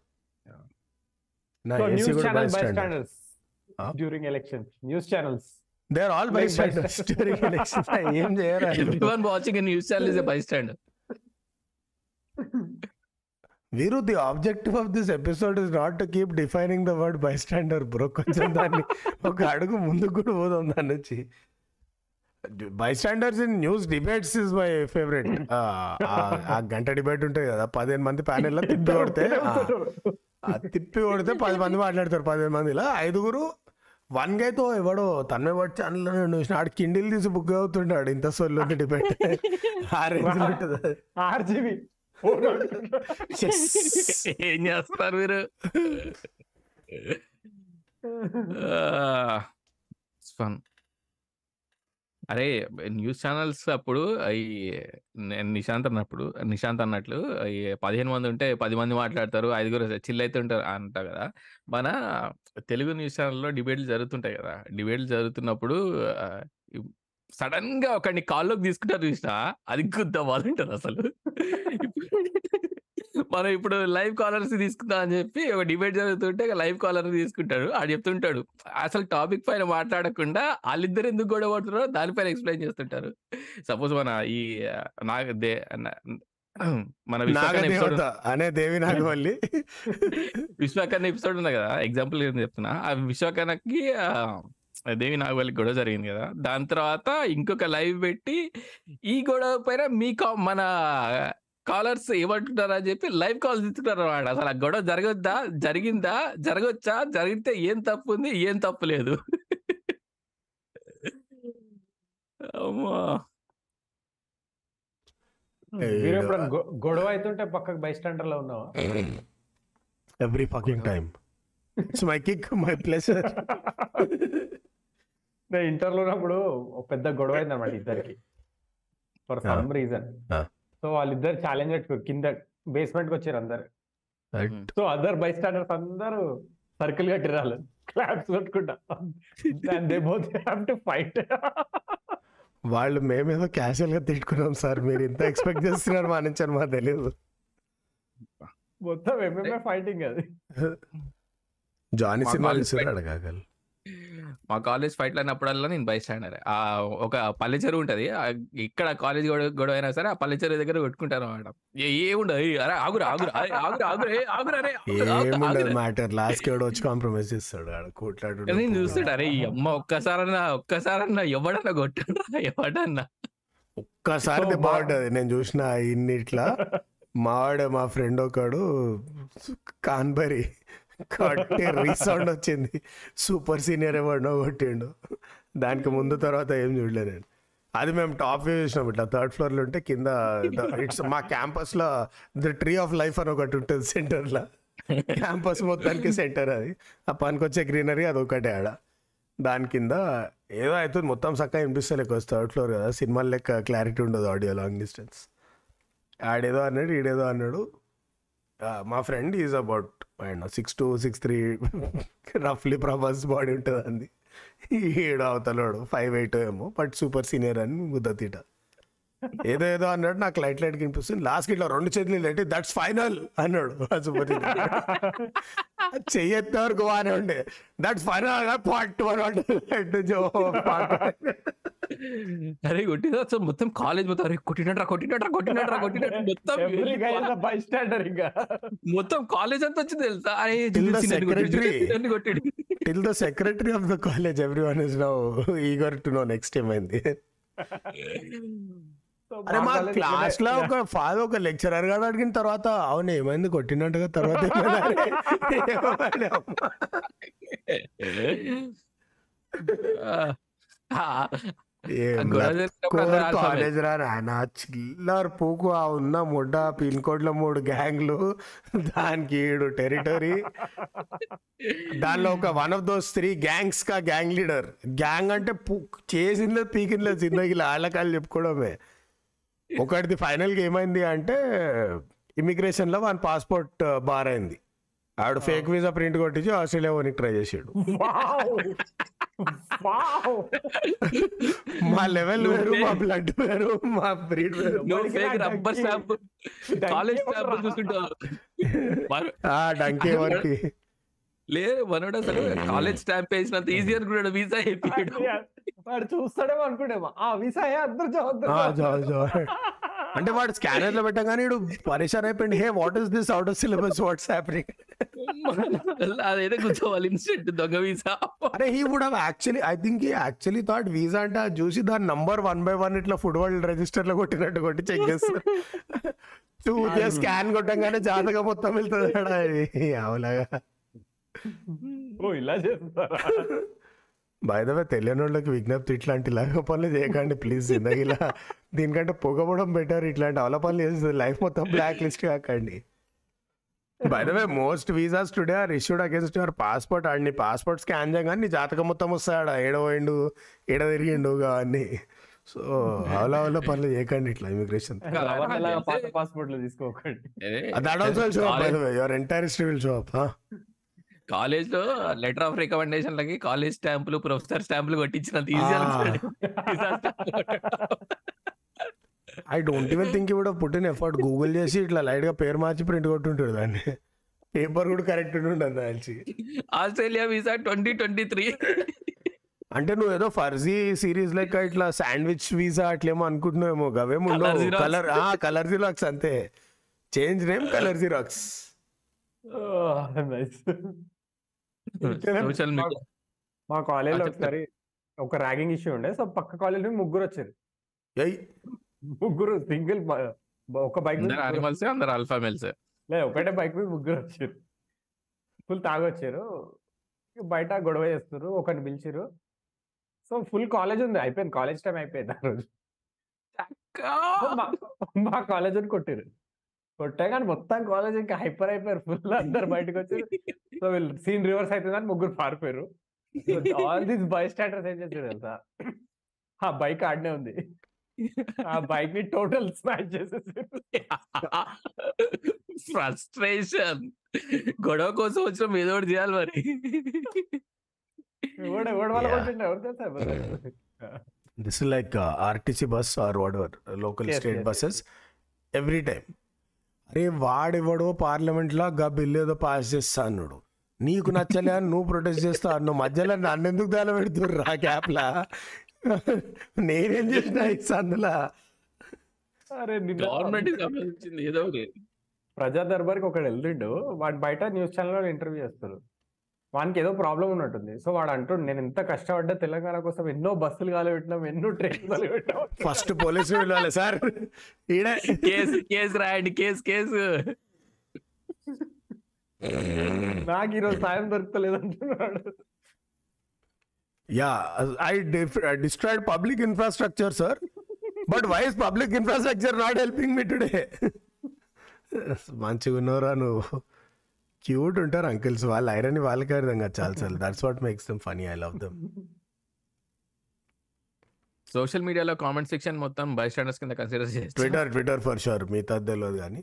news good channel by bystander standers Huh? During election news channels. They are all Like bystanders [LAUGHS] [LAUGHS] during election ఏం చేయరు everyone watching news channel is a bystander the objective of this episode is not to keep defining the word bystander bro కొంచెం దాన్ని ఒక అడుగు ముందుకు కూడా పోదాం దాని నుంచి bystanders in news debates is my favourite ఆ గంట డిబేట్ ఉంటుంది కదా పదిహేను మంది ప్యానెల్లో తిప్పి కొడితే తిప్పి కొడితే పది మంది మాట్లాడతారు పదిహేను మందిలో ఐదుగురు వన్ గైతో ఎవడో తన్మే పట్టి ఛానల్ చూసిన ఆడు కిండిల్ తీసి బుక్ అవుతుంటాడు ఇంత సొల్లు డిబేట్ ఆ రేంజ్ ఉంటుంది అది. ఆర్జీబీ ఏం చేస్తారు మీరు? [LAUGHS] ఫన్ అరే న్యూస్ ఛానల్స్ అప్పుడు ఈ నిశాంత్ అన్నప్పుడు నిశాంత్ అన్నట్లు ఈ పదిహేను మంది ఉంటే పది మంది మాట్లాడతారు ఐదుగురు చిల్ అయితే ఉంటారు అంట కదా. మన తెలుగు న్యూస్ ఛానల్లో డిబేట్లు జరుగుతుంటాయి కదా. డిబేట్లు జరుగుతున్నప్పుడు సడన్గా ఒకడిని కాల్లోకి తీసుకుంటారు చూసినా అది గుద్ద బాగుంటుంది అసలు. [LAUGHS] మనం ఇప్పుడు లైవ్ కాలర్స్ తీసుకుందాం అని చెప్పి ఒక డిబేట్ జరుగుతుంటే లైవ్ కాలర్ తీసుకుంటాడు. ఆడు చెప్తుంటాడు అసలు టాపిక్ పైన మాట్లాడకుండా వాళ్ళిద్దరు ఎందుకు గొడవ పడుతున్నారో దానిపైన ఎక్స్ప్లెయిన్ చేస్తుంటారు. సపోజ్ మన ఈ ఆ, నాగ దే న- మన అనే దేవి నాగవల్లి విశ్వకర్ణ ఎపిసోడ్ ఉంది కదా ఎగ్జాంపుల్ ఏం చెప్తున్నా. ఆ విశ్వకర్ణకి దేవి నాగవల్లి గొడవ జరిగింది కదా. దాని తర్వాత ఇంకొక లైవ్ పెట్టి ఈ గొడవ పైన మీ మన కాలర్స్ ఏమంటున్నారు అని చెప్పి లైవ్ కాల్ తీసుకుంటారు అన్నమాట అసలు ఆ గొడవ జరగొద్దా? జరిగిందా? జరగొచ్చా? జరిగితే ఏం తప్పు ఉంది ఏం తప్పు లేదు. అమ్మా. మీరు ఎప్పుడైనా గొ- గొడవ అవుతుంటే పక్కకు బై స్టాండర్లో ఉన్నావా? Every fucking time it's my kick my pleasure నేను ఇంటర్లో ఉన్నప్పుడు పెద్ద గొడవ అయింది అనమాట ఇద్దరికి ఫర్ సమ్ రీజన్. సో వాళ్ళిద్దరు ఛాలెంజ్ పెట్టుకో కింద బేస్మెంట్కి వచ్చారు అందరు. సో అదర్ బై స్టాండర్స్ అందరూ సర్కిల్ కట్టి రాళ్ళు క్లాప్స్ కొట్టుకుంటా. And they both have to fight వాళ్ళు మేమేదో క్యాషువల్గా తిట్టుకున్నాం సార్. మీరు ఇంత ఎక్స్పెక్ట్ చేస్తున్నారు మా నుంచి అని మాకు తెలియదు మొత్తం ఎంఎంఏ ఫైటింగ్ అది. జానీ సినిమా చూసారు అడగాలి మా కాలేజ్ ఫైట్ అయినప్పుడల్లా నేను బై స్టాండర్ ఆ ఒక పల్లె చెరువు ఉంటది. ఇక్కడ కాలేజ్ గొడవ గొడవ అయినా సరే ఆ పల్లె చెరువు దగ్గర కొట్టుకుంటారు అన్నమాట. ఏ- ఏముండదు "ఏయ్, అరే ఆగురా ఆగురా అరే, ఆగురా ఆగురా ఆగురా రే, ఆగురా, ఆగురా, ఏముండదు ఆగురా." మ్యాటర్ లాస్ట్ ఎవడో వచ్చి కాంప్రమైజ్ చేస్తాడు. ఆడ కోట్లాడు నేను చూస్తాడు అరే ఈ అమ్మ ఒక్కసారన్నా ఒక్కసారన్నా ఎవడన్నా కొట్టండ్రా ఎవడన్నా? ఒక్కసారి బాగుంటది. నేను చూసిన ఇన్నిట్లా మావాడు మా ఫ్రెండ్ ఒకడు కాన్బరి. కట్టే రీసౌండ్ వచ్చింది. సూపర్ సీనియర్ ఎవరినో కొట్టిండు. దానికి ముందు తర్వాత ఏం చూడలే నేను. అది మేము టాప్ వ్యూ చూసినాం ఇట్లా థర్డ్ ఫ్లోర్లో ఉంటే కింద ఇట్స్ మా క్యాంపస్లో ద ట్రీ ఆఫ్ లైఫ్ అని ఒకటి ఉంటుంది సెంటర్లో క్యాంపస్ మొత్తానికి సెంటర్ అది. ఆ పనికొచ్చే గ్రీనరీ అది ఒకటే ఆడ. దాని కింద ఏదో అవుతుంది మొత్తం చక్కగా వినిపిస్తలేక థర్డ్ ఫ్లోర్ కదా. సినిమా లెక్క క్లారిటీ ఉండదు ఆడియో లాంగ్ డిస్టెన్స్ ఆడేదో అన్నాడు ఈడేదో అన్నాడు. మా friend is about and six two six three రఫ్లీ Prabhas body ఉంటుంది అంది ఈడు అవతలోడు ఫైవ్ ఎయిట్ ఏమో బట్ సూపర్ సీనియర్ అని ముద్దతీట ఏదో ఏదో అన్నాడు నాకు లైట్ లైట్ కనిపిస్తుంది లాస్ట్ ఇట్లా రెండు చేతులు పెట్టి దట్స్ ఫైనల్ అన్నాడు చెయ్యెత్తే వరకు బాగానే ఉండే. That's final part one. అరే అసలు మొత్తం కాలేజ్ మొత్తం అరే కొట్టినట్రా కొట్టినట్రా కొట్టినట్రా కొట్టినట్రా మొత్తం బై స్టాండర్ ఇంకా. మొత్తం కాలేజ్ అంతా వచ్చింది తెలుసా? అరే కొట్టాడు. Till the secretary of the college everyone is now eager to know next ఏమైంది. [LAUGHS] అరే మా క్లాస్లో ఒక ఫాదర్ ఒక లెక్చరర్ గారు అడిగిన తర్వాత అవును ఏమైంది? కొట్టినట్టుగా తర్వాత. కాలేజ్ రా నాయన చిల్లర్ పూకు ఆ ఉన్న ముడ్డ పిన్ కోడ్లో మూడు గ్యాంగ్లు దానికి ఏడు టెరిటరీ దానిలో ఒక one of those three gangs కా గ్యాంగ్ లీడర్ గ్యాంగ్ అంటే చేసిందో పీకిందో జిందగీలో ఆళ్ళకాళ్ళు చెప్పుకోవడమే. ఒకటిది ఫైనల్గా ఏమైంది అంటే ఇమిగ్రేషన్లో వాని పాస్పోర్ట్ బార్ అయింది ఆవిడ ఫేక్ వీసా ప్రింట్ కొట్టించి ఆస్ట్రేలియా పోనీకి ట్రై చేసాడు మా లెవెల్ వేరు మా బ్లడ్ వేరు మా బ్రీడ్ వేరు. రబ్బర్? స్టాంప్ కాలేజ్ స్టాంప్ డంకే వరకు లేదు మనోడు అసలు కాలేజ్ స్టాంప్ వేసినంత ఈజీ అనుకున్నాడు వీసా అయిపోయాడు వాడు చూస్తాడేమో అనుకుంటేమో. ఆ వీసా అందరు. అంటే వాడు స్కానర్లో పెట్టగానే వీడు పరిశాన్ అయిపోయింది hey what is this out of syllabus what's happening అదైతే కూర్చోవాలి. ఇన్స్టెంట్ దొంగ వీసా. అరే he would have actually I think he actually thought visa అంటే అది చూసి దాని నంబర్ వన్ బై వన్ ఇట్లా ఫుట్బాల్ రిజిస్టర్లో కొట్టినట్టు కొట్టి చెక్ చేస్తారు. చూసే స్కాన్ కొట్టంగానే జాతకం మొత్తం వెళ్తుంది. [LAUGHS] అవలాగా ఓ ఇలా చేస్తారా? బయదవే తెలియని వాళ్ళకి విజ్ఞప్తి ఇట్లాంటి ఇలాగ పనులు చేయకండి ప్లీజ్ జిందగీలా దీనికంటే పొగపోవడం బెటర్ ఇట్లాంటి అవల పనులు చేస్తుంది లైఫ్ మొత్తం బ్లాక్ లిస్ట్ కాకండి by the way most visas today are issued against your passport ఆడిని పాస్పోర్ట్ స్కాన్ చేయగానే నీ జాతకం మొత్తం వస్తాడు ఏడ పోయిండు ఏడ తిరిగిండు అవన్నీ సో అవల అవల పనులు చేయకండి ఇట్లా ఇమిగ్రేషన్ పాస్పోర్ట్లు తీసుకోకండి. That also show up by the way your entire history will show up కాలేజ్లో లెటర్ ఆఫ్ రికమెండేషన్ లకి కాలేజ్ స్టాంపులు ప్రొఫెసర్ స్టాంపులు కొట్టించినంత easy I don't even think కూడా పుట్టిన ఎఫర్ట్ గూగుల్ చేసి ఇట్లా లైట్గా పేరు మార్చి ప్రింట్ కొట్టుంటాడు దాన్ని. పేపర్ కూడా కరెక్ట్ ఉండదు Australia visa twenty twenty three. అంటే నువ్వు ఏదో ఫర్జీ సిరీస్ లెక్క ఇట్లా శాండ్విచ్ వీసా అట్లేమో అనుకుంటున్నావేమో గవేమో Colour ఉండవు. కలర్ కలర్ జిరాక్స్ అంతే. Change name colour xerox. Nice social media మా కాలేజ్లో ఆ, చెప్తా. ఒకసారి ఒక ర్యాగింగ్ ఇష్యూ ఉండే. సో పక్క కాలేజ్ నుంచి ముగ్గురు వచ్చారు. ముగ్గురు సింగిల్ ఒక బైక్ అందరు అనిమల్స్ అందరు అల్ఫా మెల్స్ లేదు ఒకటే బైక్ మీద ముగ్గురు వచ్చారు. ఫుల్ తాగొచ్చారు. బయట గొడవ చేస్తారు ఒకరిని పిలిచారు సో ఫుల్ కాలేజ్ ఉంది. అయిపోయింది. కాలేజ్ టైం అయిపోయింది ఆ రోజు. మా కాలేజ్ అని కొట్టారు కొట్టే కానీ మొత్తం కాలేజ్ ఇంకా హైపర్ అయిపోయారు. ఫుల్ అందరు బయటకు వచ్చారు. సో వీళ్ళు సీన్ రివర్స్ అవుతుంది అని ముగ్గురు పారిపోయారు. ఆల్ దీస్ బై స్టాండర్స్ ఏం చేశారు తెలుసా? ఆ బైక్ ఆడనే ఉంది. ఆ బైక్ని టోటల్ స్మాష్ చేసేసారు. ఫ్రస్ట్రేషన్ గొడవ కోసం వచ్చిన ఏదో ఒకటి చేయాలి మరి? This like RTC bus or whatever local Yes, state yes, buses every time అరే వాడెవడో పార్లమెంట్లో గా బిల్ ఏదో పాస్ చేస్తా అన్నాడు. నీకు నచ్చలే అని నువ్వు ప్రొటెస్ట్ చేస్తా నువ్వు మధ్యలో నన్ను ఎందుకు దాని పెడుతుర్రు ఆ గ్యాప్ లా? నేనేం చేసిన ఇస్తా అందులో అరే గవర్నమెంట్ ఏదో ప్రజా దర్బార్కి ఒకడు వెళ్తుండు వాడు బయట న్యూస్ ఛానల్ ఇంటర్వ్యూ చేస్తారు వానికి ఏదో ప్రాబ్లం ఉన్నట్టుంది. సో వాడు అంటుండు నేను ఎంత కష్టపడ్డా తెలంగాణ కోసం ఎన్నో బస్సులు కాలబెట్టినాం ఎన్నో ట్రైన్లు కాలబెట్టినాం ఫస్ట్ పోలీసు వెళ్ళాలి సార్. ఈడే కేసు కేసు రాయండి కేసు కేసు. నాకు ఈరోజు సాయం దొరుకుతలేదు అంటున్నాడు yeah I destroyed public infrastructure sir. But why is public infrastructure not helping me today? మంచిగా ఉన్నవరా నువ్వు. క్యూట్ ఉంటారు అంకిల్స్. వాళ్ళు ఐరన్ వాళ్ళకే అర్థం కాదు చాలా సార్లు that's what makes them funny I love them social మీడియాలో కామెంట్ సెక్షన్ మొత్తం బై స్టాండర్స్ కింద కన్సిడర్ చేస్తారు. ట్విట్టర్ ట్విట్టర్ ఫర్ షూర్ మిగతా తెలియదు కానీ.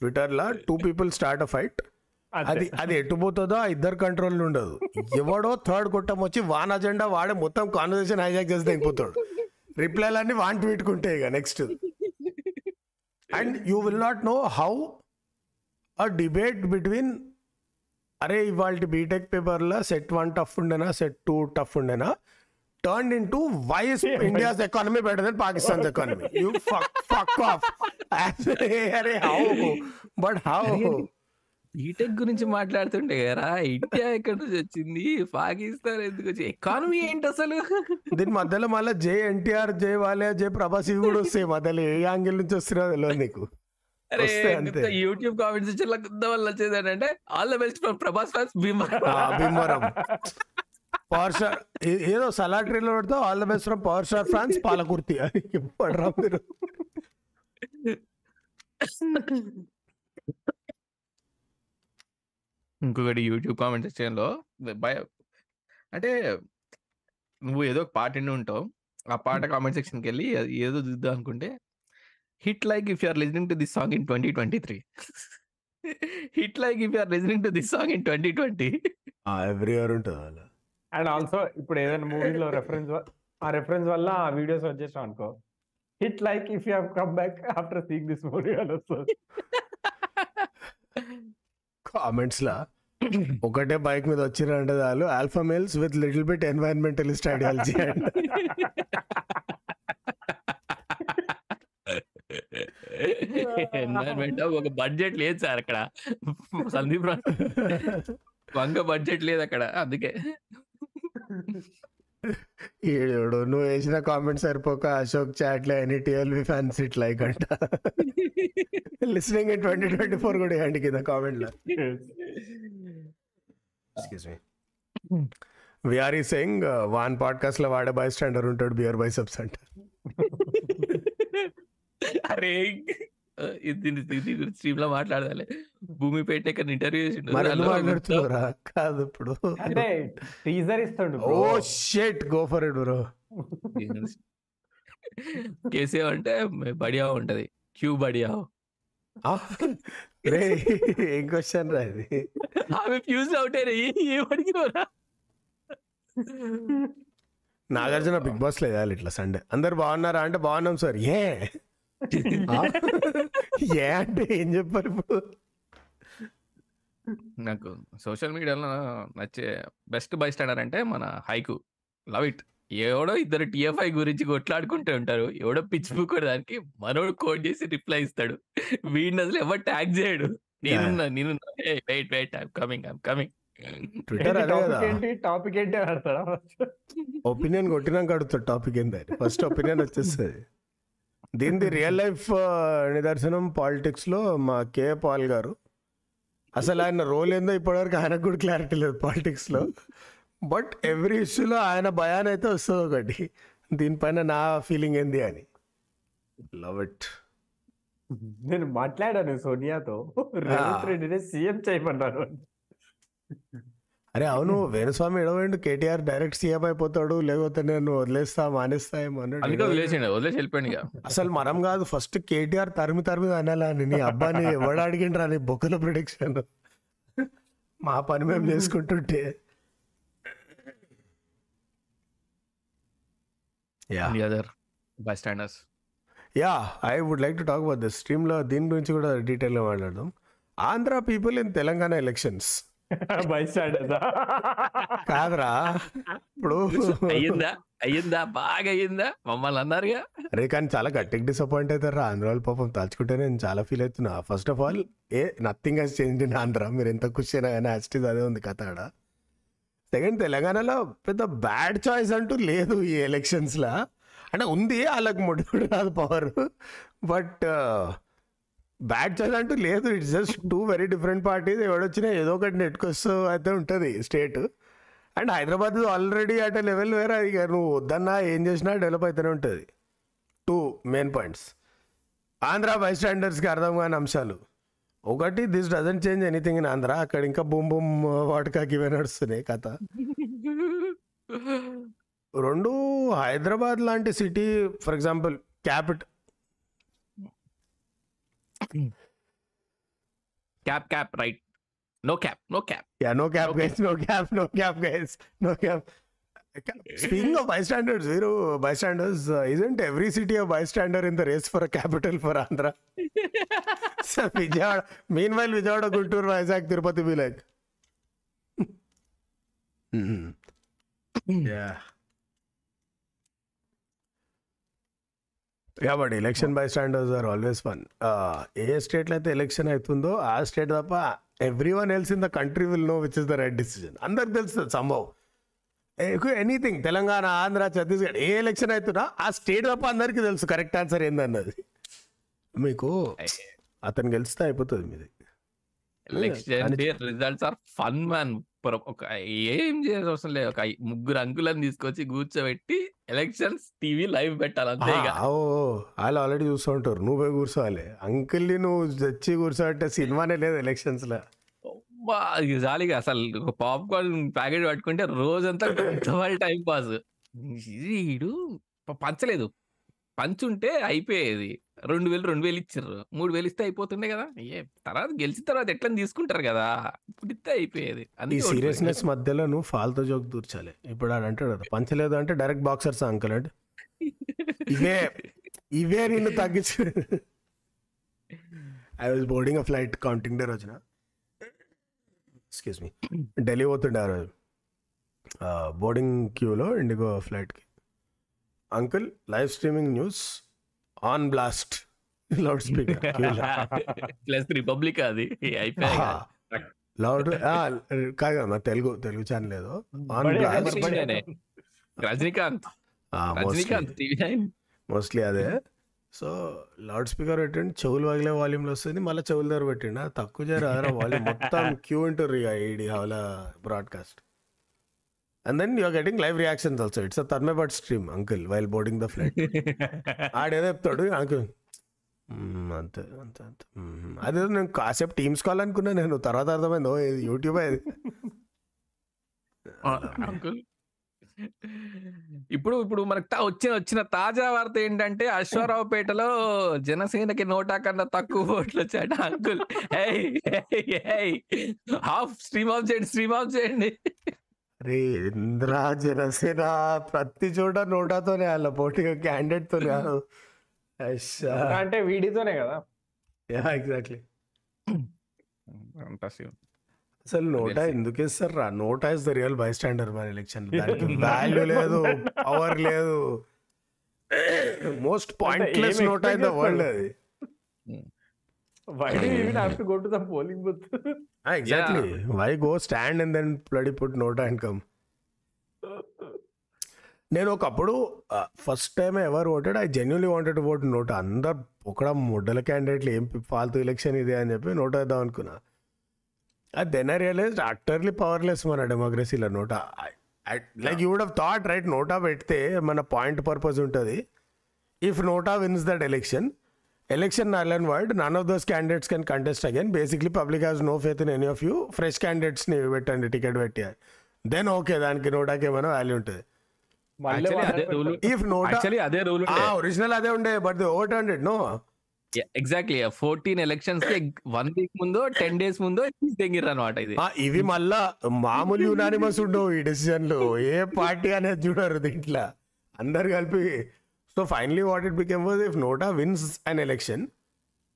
ట్విట్టర్లో two people start a fight అది అది ఎటు పోతుందో ఆ ఇద్దరు కంట్రోల్ ఉండదు. ఎవడో థర్డ్ కొట్టం వచ్చి వాన్ అజెండా వాడే మొత్తం కాన్వర్సేషన్ హైజాక్ చేసి దిగిపోతాడు రిప్లైలన్నీ వాన్ ట్వీట్కుంటే ఇక next and you will not know how a debate between అరే ఇవాళ బీటెక్ పేపర్లో సెట్ వన్ టఫ్ ఉండేనా సెట్ టూ టఫ్ ఉండేనా turn in to wise [LAUGHS] India's economy better than Pakistan's economy. You fuck fuck off. [LAUGHS] అరే how? But how? BTech గురించి మాట్లాడుతుంటే కదా India ఎక్కడి నుంచి వచ్చింది? పాకిస్తాన్ ఎందుకు వచ్చి? ఎకానమీ ఏంటి అసలు? [LAUGHS] దీని మధ్యలో మళ్ళీ జై ఎన్టీఆర్ జై వాలే జై ప్రభాస్ ఇవి కూడా వస్తాయి మధ్యలో. ఏ యాంగిల్ నుంచి వస్తున్నాయో తెలియదు నీకు. అరే. యూట్యూబ్ కామెంట్స్ ఇచ్చేలా వల్ల వచ్చేది ఏంటంటే all the best from Prabhas fans భీమా ఆ, భీమవరం. పవర్ స్టార్ ఏదో సలాట్రీలో పెడితే all the best from power star fans Palakurthi. అని పడరా మీరు? ఇంకొకటి యూట్యూబ్ కామెంట్ సెక్షన్లో భయ అంటే నువ్వు ఏదో ఒక పాట ఉంటావు ఆ పాట కామెంట్ సెక్షన్కి వెళ్ళి అది ఏదో చూద్దాం అనుకుంటే hit like if you're listening to this song in twenty twenty three. Hit like if you're listening to this song in twenty twenty. Every year ఉంటుంది అలా అండ్ ఆల్సో ఇప్పుడు ఏదైనా మూవీలో రెఫరెన్స్ ఆ రెఫరెన్స్ వల్ల ఆ వీడియోస్ వచ్చేసాం అనుకో. Hit like if you come back after seek this movie అని వస్తుంది. కామెంట్స్ లా ఒకటే బైక్ మీద వచ్చిరంటే చాలు. Alpha males with little bit environmentalist ideology and [LAUGHS] environment ఒక బడ్జెట్ లేదు సార్ అక్కడ. సందీప్ రా- వంగ బడ్జెట్ లేదు అక్కడ అందుకే. ఏడు నువ్వు వేసిన కామెంట్స్ సరిపోక Ashok చాట్లే any TLV fans it like అంట. Listening in twenty twenty four కూడా వేయండి కింద కామెంట్లో. విఆర్ ఈ సెయింగ్ వాన్ పాడ్కాస్ట్లో వాడే బై స్టాండర్ ఉంటాడు బియర్ బై సబ్స్ అంట. అరే. ఇది దీని స్ట్రీమ్లో మాట్లాడాలి భూమి పెట్టే ఇంటర్వ్యూ చేసిండు. కాదు ఇప్పుడు. అంటే టీజర్ ఇస్తాడు ఓ shit go for it bro KCR అంటే బడియా ఉంటది. క్యూ బడియా రే ఏం క్వశ్చన్ రా ఇది? ఆమె ఫ్యూజ్ అవుట్ అయినా ఏం అడిగినవరా? నాగార్జున బిగ్ బాస్లో వేయాలి ఇట్లా సండే అందరు బాగున్నారా? అంటే బాగున్నాం సార్. ఏ? ఏ [LAUGHS] అంటే ఏం చెప్పారు ఇప్పుడు? నాకు సోషల్ మీడియాలో నచ్చే బెస్ట్ బై స్టాండర్ అంటే మన హైకు. Love it. ఎవడో ఇద్దరు టిఎఫ్ఐ గురించి కొట్లాడుకుంటూ ఉంటారు. ఎవడో పిచ్చి కూడా దానికి మనోడు కోడ్ చేసి రిప్లై ఇస్తాడు. వీడిని అసలు ఎవరు ట్యాగ్ చేయడు. నేనున్నా నేనున్నా. Wait wait I'm coming I'm coming. Twitter topic ఏంటి? టాపిక్ ఏంటి? ఒపీనియన్ కొట్టినాక అడుగుతాడు టాపిక్ ఏంది ఫస్ట్ ఒపీనియన్ వచ్చేస్తుంది. దీనిది రియల్ లైఫ్ నిదర్శనం పాలిటిక్స్లో మా కే పాల్ గారు. అసలు ఆయన రోల్ ఏందో ఇప్పటివరకు ఆయనకు కూడా క్లారిటీ లేదు పాలిటిక్స్లో. బట్ ఎవ్రీ ఇష్యూలో ఆయన భయాన్ అయితే వస్తుంది ఒకటి. దీనిపైన నా ఫీలింగ్ ఏంది అని. లవ్ ఇట్ నేను మాట్లాడాను సోనియాతో. రేవంత్ రెడ్డిని సీఎం చేయమన్నాను అరే అవును వేణుస్వామి ఎడవేండు కేటీఆర్ డైరెక్ట్ సీఎం అయిపోతాడు లేకపోతే నేను వదిలేస్తా మానేస్తా అన్నాడు. వదిలేసిండు వదిలేసి అసలు మనం కాదు ఫస్ట్ కేటీఆర్ తరిమి తరిమి అనాలా అని నీ అబ్బాని ఎవడు అడిగిండ్రా నీ బొక్కల ప్రొడిక్షన్ మా పని మేము చేసుకుంటుంటే. Yeah. Bystanders yeah I would like to talk about this స్ట్రీమ్లో దీని గురించి కూడా డీటెయిల్గా మాట్లాడదాం. Andhra people in Telangana elections [LAUGHS] by కాదురా. ఇప్పుడు అయ్యిందా? అయ్యిందా? బాగా అయ్యిందా? మమ్మల్ని అన్నారుగా. అరే కానీ చాలా గట్టిగా డిసప్పాయింట్ అవుతారు ఆంధ్ర వాళ్ళు పాపం తలుచుకుంటే నేను చాలా ఫీల్ అవుతున్నా. First of all a nothing has change in Andhra మీరు ఎంత ఖుషి అయినా కానీ అదే ఉంది కథ ఆడ. సెకండ్ తెలంగాణలో పెద్ద బ్యాడ్ చాయిస్ అంటూ లేదు ఈ ఎలక్షన్స్లో అంటే ఉంది వాళ్ళకి ముడి కూడా రాదు పవర్ బట్ బ్యాడ్ చాయిస్ అంటూ లేదు. It's just two very different parties ఎవడొచ్చినా ఏదో ఒకటి నెట్టుకొస్తూ అయితే ఉంటుంది state. And Hyderabad already at level వేరే ఇక నువ్వు వద్దన్నా ఏం చేసినా డెవలప్ అవుతూనే ఉంటుంది. Two main points Andhra by స్టాండర్డ్స్కి అర్థం కాని అంశాలు. ఒకటి this doesn't change anything in Andhra. అక్కడ ఇంకా బూమ్ బూమ్ వాటకాకి ఇవే నడుస్తున్నాయి కథ. [LAUGHS] రెండు హైదరాబాద్ లాంటి city for example capital cap, cap, right? No cap, no cap. Yeah, no cap, no guys. Cap. No cap, no cap, guys. No cap. Speaking of bystanders, zero bystanders, uh, isn't every city a bystander in the race for a capital for Andhra? [LAUGHS] so Vijayawada, meanwhile, Vijayawada, Guntur, Vizag, Tirupati be like. mm-hmm. Hmm. Yeah. Yeah but election bystanders are always fun a స్టేట్లో అయితే election అవుతుందో ఆ state తప్ప everyone else in the country will know which is the right decision అందరికి తెలుస్తుంది Sambhav. Anything Telangana Andhra Chhattisgarh a election అవుతున్నా ఆ state తప్ప అందరికీ తెలుసు కరెక్ట్ ఆన్సర్ ఏందన్నది. మీకు అతను గెలిస్తే అయిపోతుంది మీది. Election day results are fun man ఒక ఏం చేయాల్సిన అవసరం లేదు. ఒక ముగ్గురు అంకులను తీసుకొచ్చి కూర్చోబెట్టి ఎలక్షన్స్ టీవీ లైవ్ పెట్టాలి అంతే ఇక. ఓ వాళ్ళు ఆల్రెడీ చూస్తూ ఉంటారు. నువ్వు కూర్చోవాలి. అంకిల్ని నువ్వు తెచ్చి కూర్చోబట్టే సినిమానే లేదు ఎలక్షన్స్లో. జాలీగా అసలు ఒక పాప్కార్న్ ప్యాకెట్ పట్టుకుంటే రోజంతా డబల్ టైం పాస్ వీడు ప- పంచలేదు. పంచుంటే అయిపోయేది. రెండు వేలు రెండు వేలు ఇచ్చారు మూడు వేలు ఇస్తే అయిపోతుండే కదా. ఏ తర్వాత గెలిచిన తర్వాత ఎట్లా తీసుకుంటారు కదా. ఇప్పుడు ఇస్తే అయిపోయేది. ఈ ఓడిపోయింది. సీరియస్నెస్ మధ్యలో నువ్వు ఫాల్తో జోక్ దూర్చాలి. ఇప్పుడు ఆడు అంటాడు కదా పంచలేదు అంటే డైరెక్ట్ బాక్సర్స్ అంకుల్ అంటే. ఇవే ఇవే నిన్ను తగ్గించు. I was boarding a flight counting day రోజున. ఎక్స్క్యూజ్ మీ ఢిల్లీ పోతుండే ఆ రోజు. బోర్డింగ్ క్యూలో IndiGo ఫ్లైట్కి uncle live streaming news on blast loud speaker plus Republic అది. లౌడ్ కాదు. కదా మరి తెలుగు తెలుగు ఛానల్ ఏదో. On blast. Rajinikanth. Rajinikanth. TV nine. Mostly అదే. సో లౌడ్ స్పీకర్ పెట్టండి చెవులు వగిలే వాల్యూమ్లో వస్తుంది మళ్ళీ చెవుల దగ్గర పెట్టండి. తక్కువ చేయరు అదరా వాల్యూమ్ మొత్తం క్యూ ఇంటారు ఇక ఈడి whole broadcast and then you're getting live reactions also it's a తర్మే but stream uncle while boarding the flight ఆడేదో చెప్తాడు అంకుల్ అంతే అంతే అంతే. అదేదో నేను కాసేపు టీమ్స్ కాల్ అనుకున్నా నేను తర్వాత అర్థమైంది ఓ ఇది యూట్యూబ్ అది అంకుల్ ఇప్పుడు ఇప్పుడు మనకు వచ్చిన వచ్చిన తాజా వార్త ఏంటంటే అశ్వారావుపేటలో జనసేనకి నోటా కన్నా తక్కువ ఓట్లు వచ్చాట అంకుల్ హాఫ్ స్ట్రీమ్ ఆఫ్ చేయండి స్ట్రీమ్ ఆఫ్ చేయండి. అరే ఇంద్రా జనసేన ప్రతి చోట నోటాతోనే వాళ్ళ పోటీగా క్యాండిడేట్తో కాదు అంటే వీడితోనే కదా? ఎగ్జాక్ట్లీ అంతా శివ. అసలు నోటా. ఎందుకు ఇస్తారు రా NOTA is the real bystander మన ఎలక్షన్ [LAUGHS] దానికి వాల్యూ లేదు పవర్ లేదు. Most pointless NOTA in the world? అది. Why do even have to go to the polling booth exactly why go stand and then bloody put NOTA and come నేను ఒకప్పుడు first time ఎవరు voted I genuinely wanted vote NOTA అందరు ఒక ముడ్డల క్యాండిడేట్లు ఏం ఫాల్తూ election ఇది అని చెప్పి నోటా వేద్దాం అనుకున్నా. అది then I realise utterly powerless మన డెమోక్రసీలో NOTA like you would have thought right NOTA పెడితే మన పాయింట్ పర్పస్ ఉంటుంది. If NOTA wins that election election null and word none of those candidates can contest again basically public has no faith in any of you fresh క్యాండిడేట్స్ని పెట్టండి ticket పెట్టి then okay దానికి నోటాకి ఏమైనా value ఉంటుంది. Original అదే ఉండే. But vote hundred no exactly fourteen ఎలక్షన్స్కి one week ముందో ten days ముందో తెంగిర్రు అనమాట ఇది. ఇవి మళ్ళా మామూలు యునానిమస్ ఉండవు ఈ డెసిషన్లు ఏ పార్టీ అనేది చూడరు దీంట్లో. అందరు కలిపి so finally what it became was if NOTA wins an election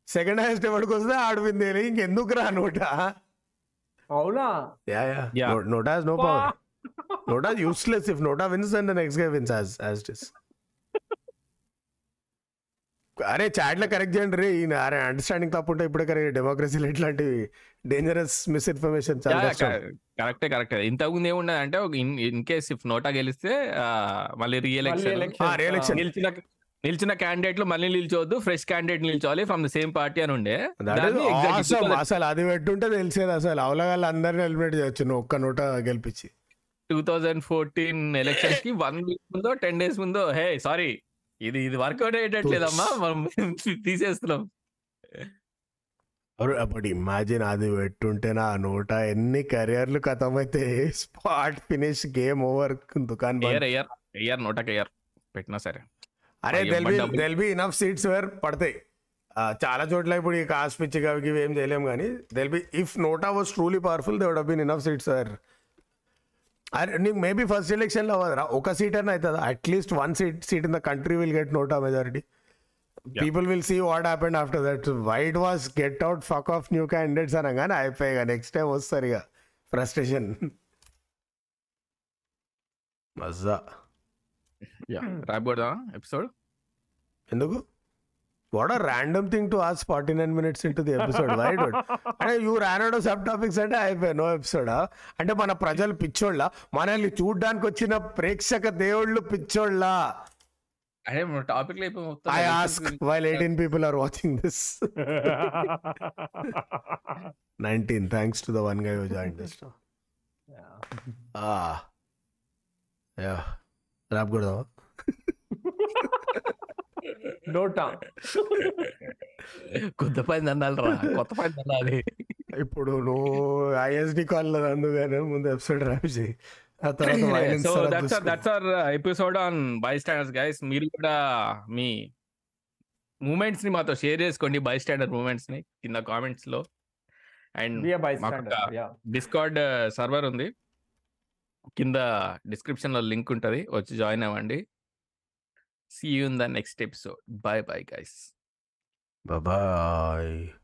second highest ఎవరికి వస్తే ఆడు వింది ఇంకెందుకు రా నోటా అవునా yeah yeah Yeah. NOTA has no power. NOTA useless if NOTA wins and next guy wins as as it is అరే చాట్లో correct చేయండి రే. ఈయన అరే అండర్స్టాండింగ్ తప్పుంటే ఇప్పుడే కరెక్ట్ డెమోక్రసీలో ఇట్లాంటి డేంజరస్ మిస్ఇన్ఫర్మేషన్. కరెక్టే కరెక్టే ఇంతకుముందు ఏమున్నది అంటే in in case if NOTA గెలిస్తే మళ్ళీ రీఎలక్షన్. నిలిచిన నిలిచిన క్యాండిడేట్లు మళ్ళీ నిల్చోవద్దు ఫ్రెష్ క్యాండిడేట్ నిల్చోవాలి ఫ్రమ్ ద సేమ్ పార్టీ అని ఉండే. అసలు అది పెట్టుంటే తెలిసేది అసలు. అవలగాళ్ళు అందరిని ఎలిమినేట్ చేయొచ్చు. నువ్వు ఒక్క నోట గెలిపించి. టూ థౌజండ్ ఫోర్టీన్ ఎలక్షన్స్కి వన్ వీక్ ముందో టెన్ డేస్ ముందో హే సారీ ఇది ఇది వర్కౌట్ అయ్యేటట్లేదమ్మా. మనం తీసేస్తున్నాం. బట్ ఇమాజిన్ అది పెట్టుంటే నా నోట ఎన్ని కెరియర్లు అయితే స్పాట్ ఫినిష్ గేమ్ ఓవర్ దుకాన్ ఎయర్ నోటకి ఎయర్ పెట్టినా సరే. అరే అయ్యో, they'll be double. They'll be enough seats where పడతాయి. చాలా చోట్ల ఇప్పుడు ఈ కాస్ట్ పిచ్ అవి ఇవి ఏం చేయలేం కానీ they'll be if NOTA was truly powerful they would been enough seats where నీకు మేబీ ఫస్ట్ ఎలక్షన్లో అవ్వదురా. ఒక సీట్ అయినా అవుతుందా at least one seat seat in the country will get NOTA majority people will see what happened after that white was get out fuck off new candidates అనగానే అయిపోయాయి next time వస్తారు ఇక. Frustration [LAUGHS] మజా. కొడదాం [LAUGHS] episode ఎందుకు? What are random thing to as forty nine minutes into the episode. White అంటే you రానోడో sub topics అంటే అయిపోయి నో ఎపిసోడా అంటే మన ప్రజలు పిచ్చోళ్ళ. మనల్ని చూడ్డానికి వచ్చిన ప్రేక్షక దేవుళ్ళు పిచ్చోళ్ళ. అదే topic I ask while eighteen people are watching this nineteen thanks to the one guy join this yeah rap కొడదామా? [LAUGHS] నోటా కొత్త పని అన్నాలి రా కొత్త పని అన్నాలి ఇప్పుడు నువ్వు ఐఎస్డి కాల్ అందుకని ముందు ఎపిసోడ్ ర్యాప్ చేయి. ఆ తర్వాత violence సో తర్వాత దట్స్ చూసుకో. That's our episode on bystanders guys మీరు కూడా మీ మూమెంట్స్ని మాతో షేర్ చేసుకోండి బై స్టాండర్డ్ మూమెంట్స్ని కింద కామెంట్స్లో. అండ్ డిస్కార్డ్ సర్వర్ ఉంది. కింద డిస్క్రిప్షన్లో లింక్ ఉంటది. వచ్చి జాయిన్ అవ్వండి. See you in the next episode. Bye bye, guys. Bye bye.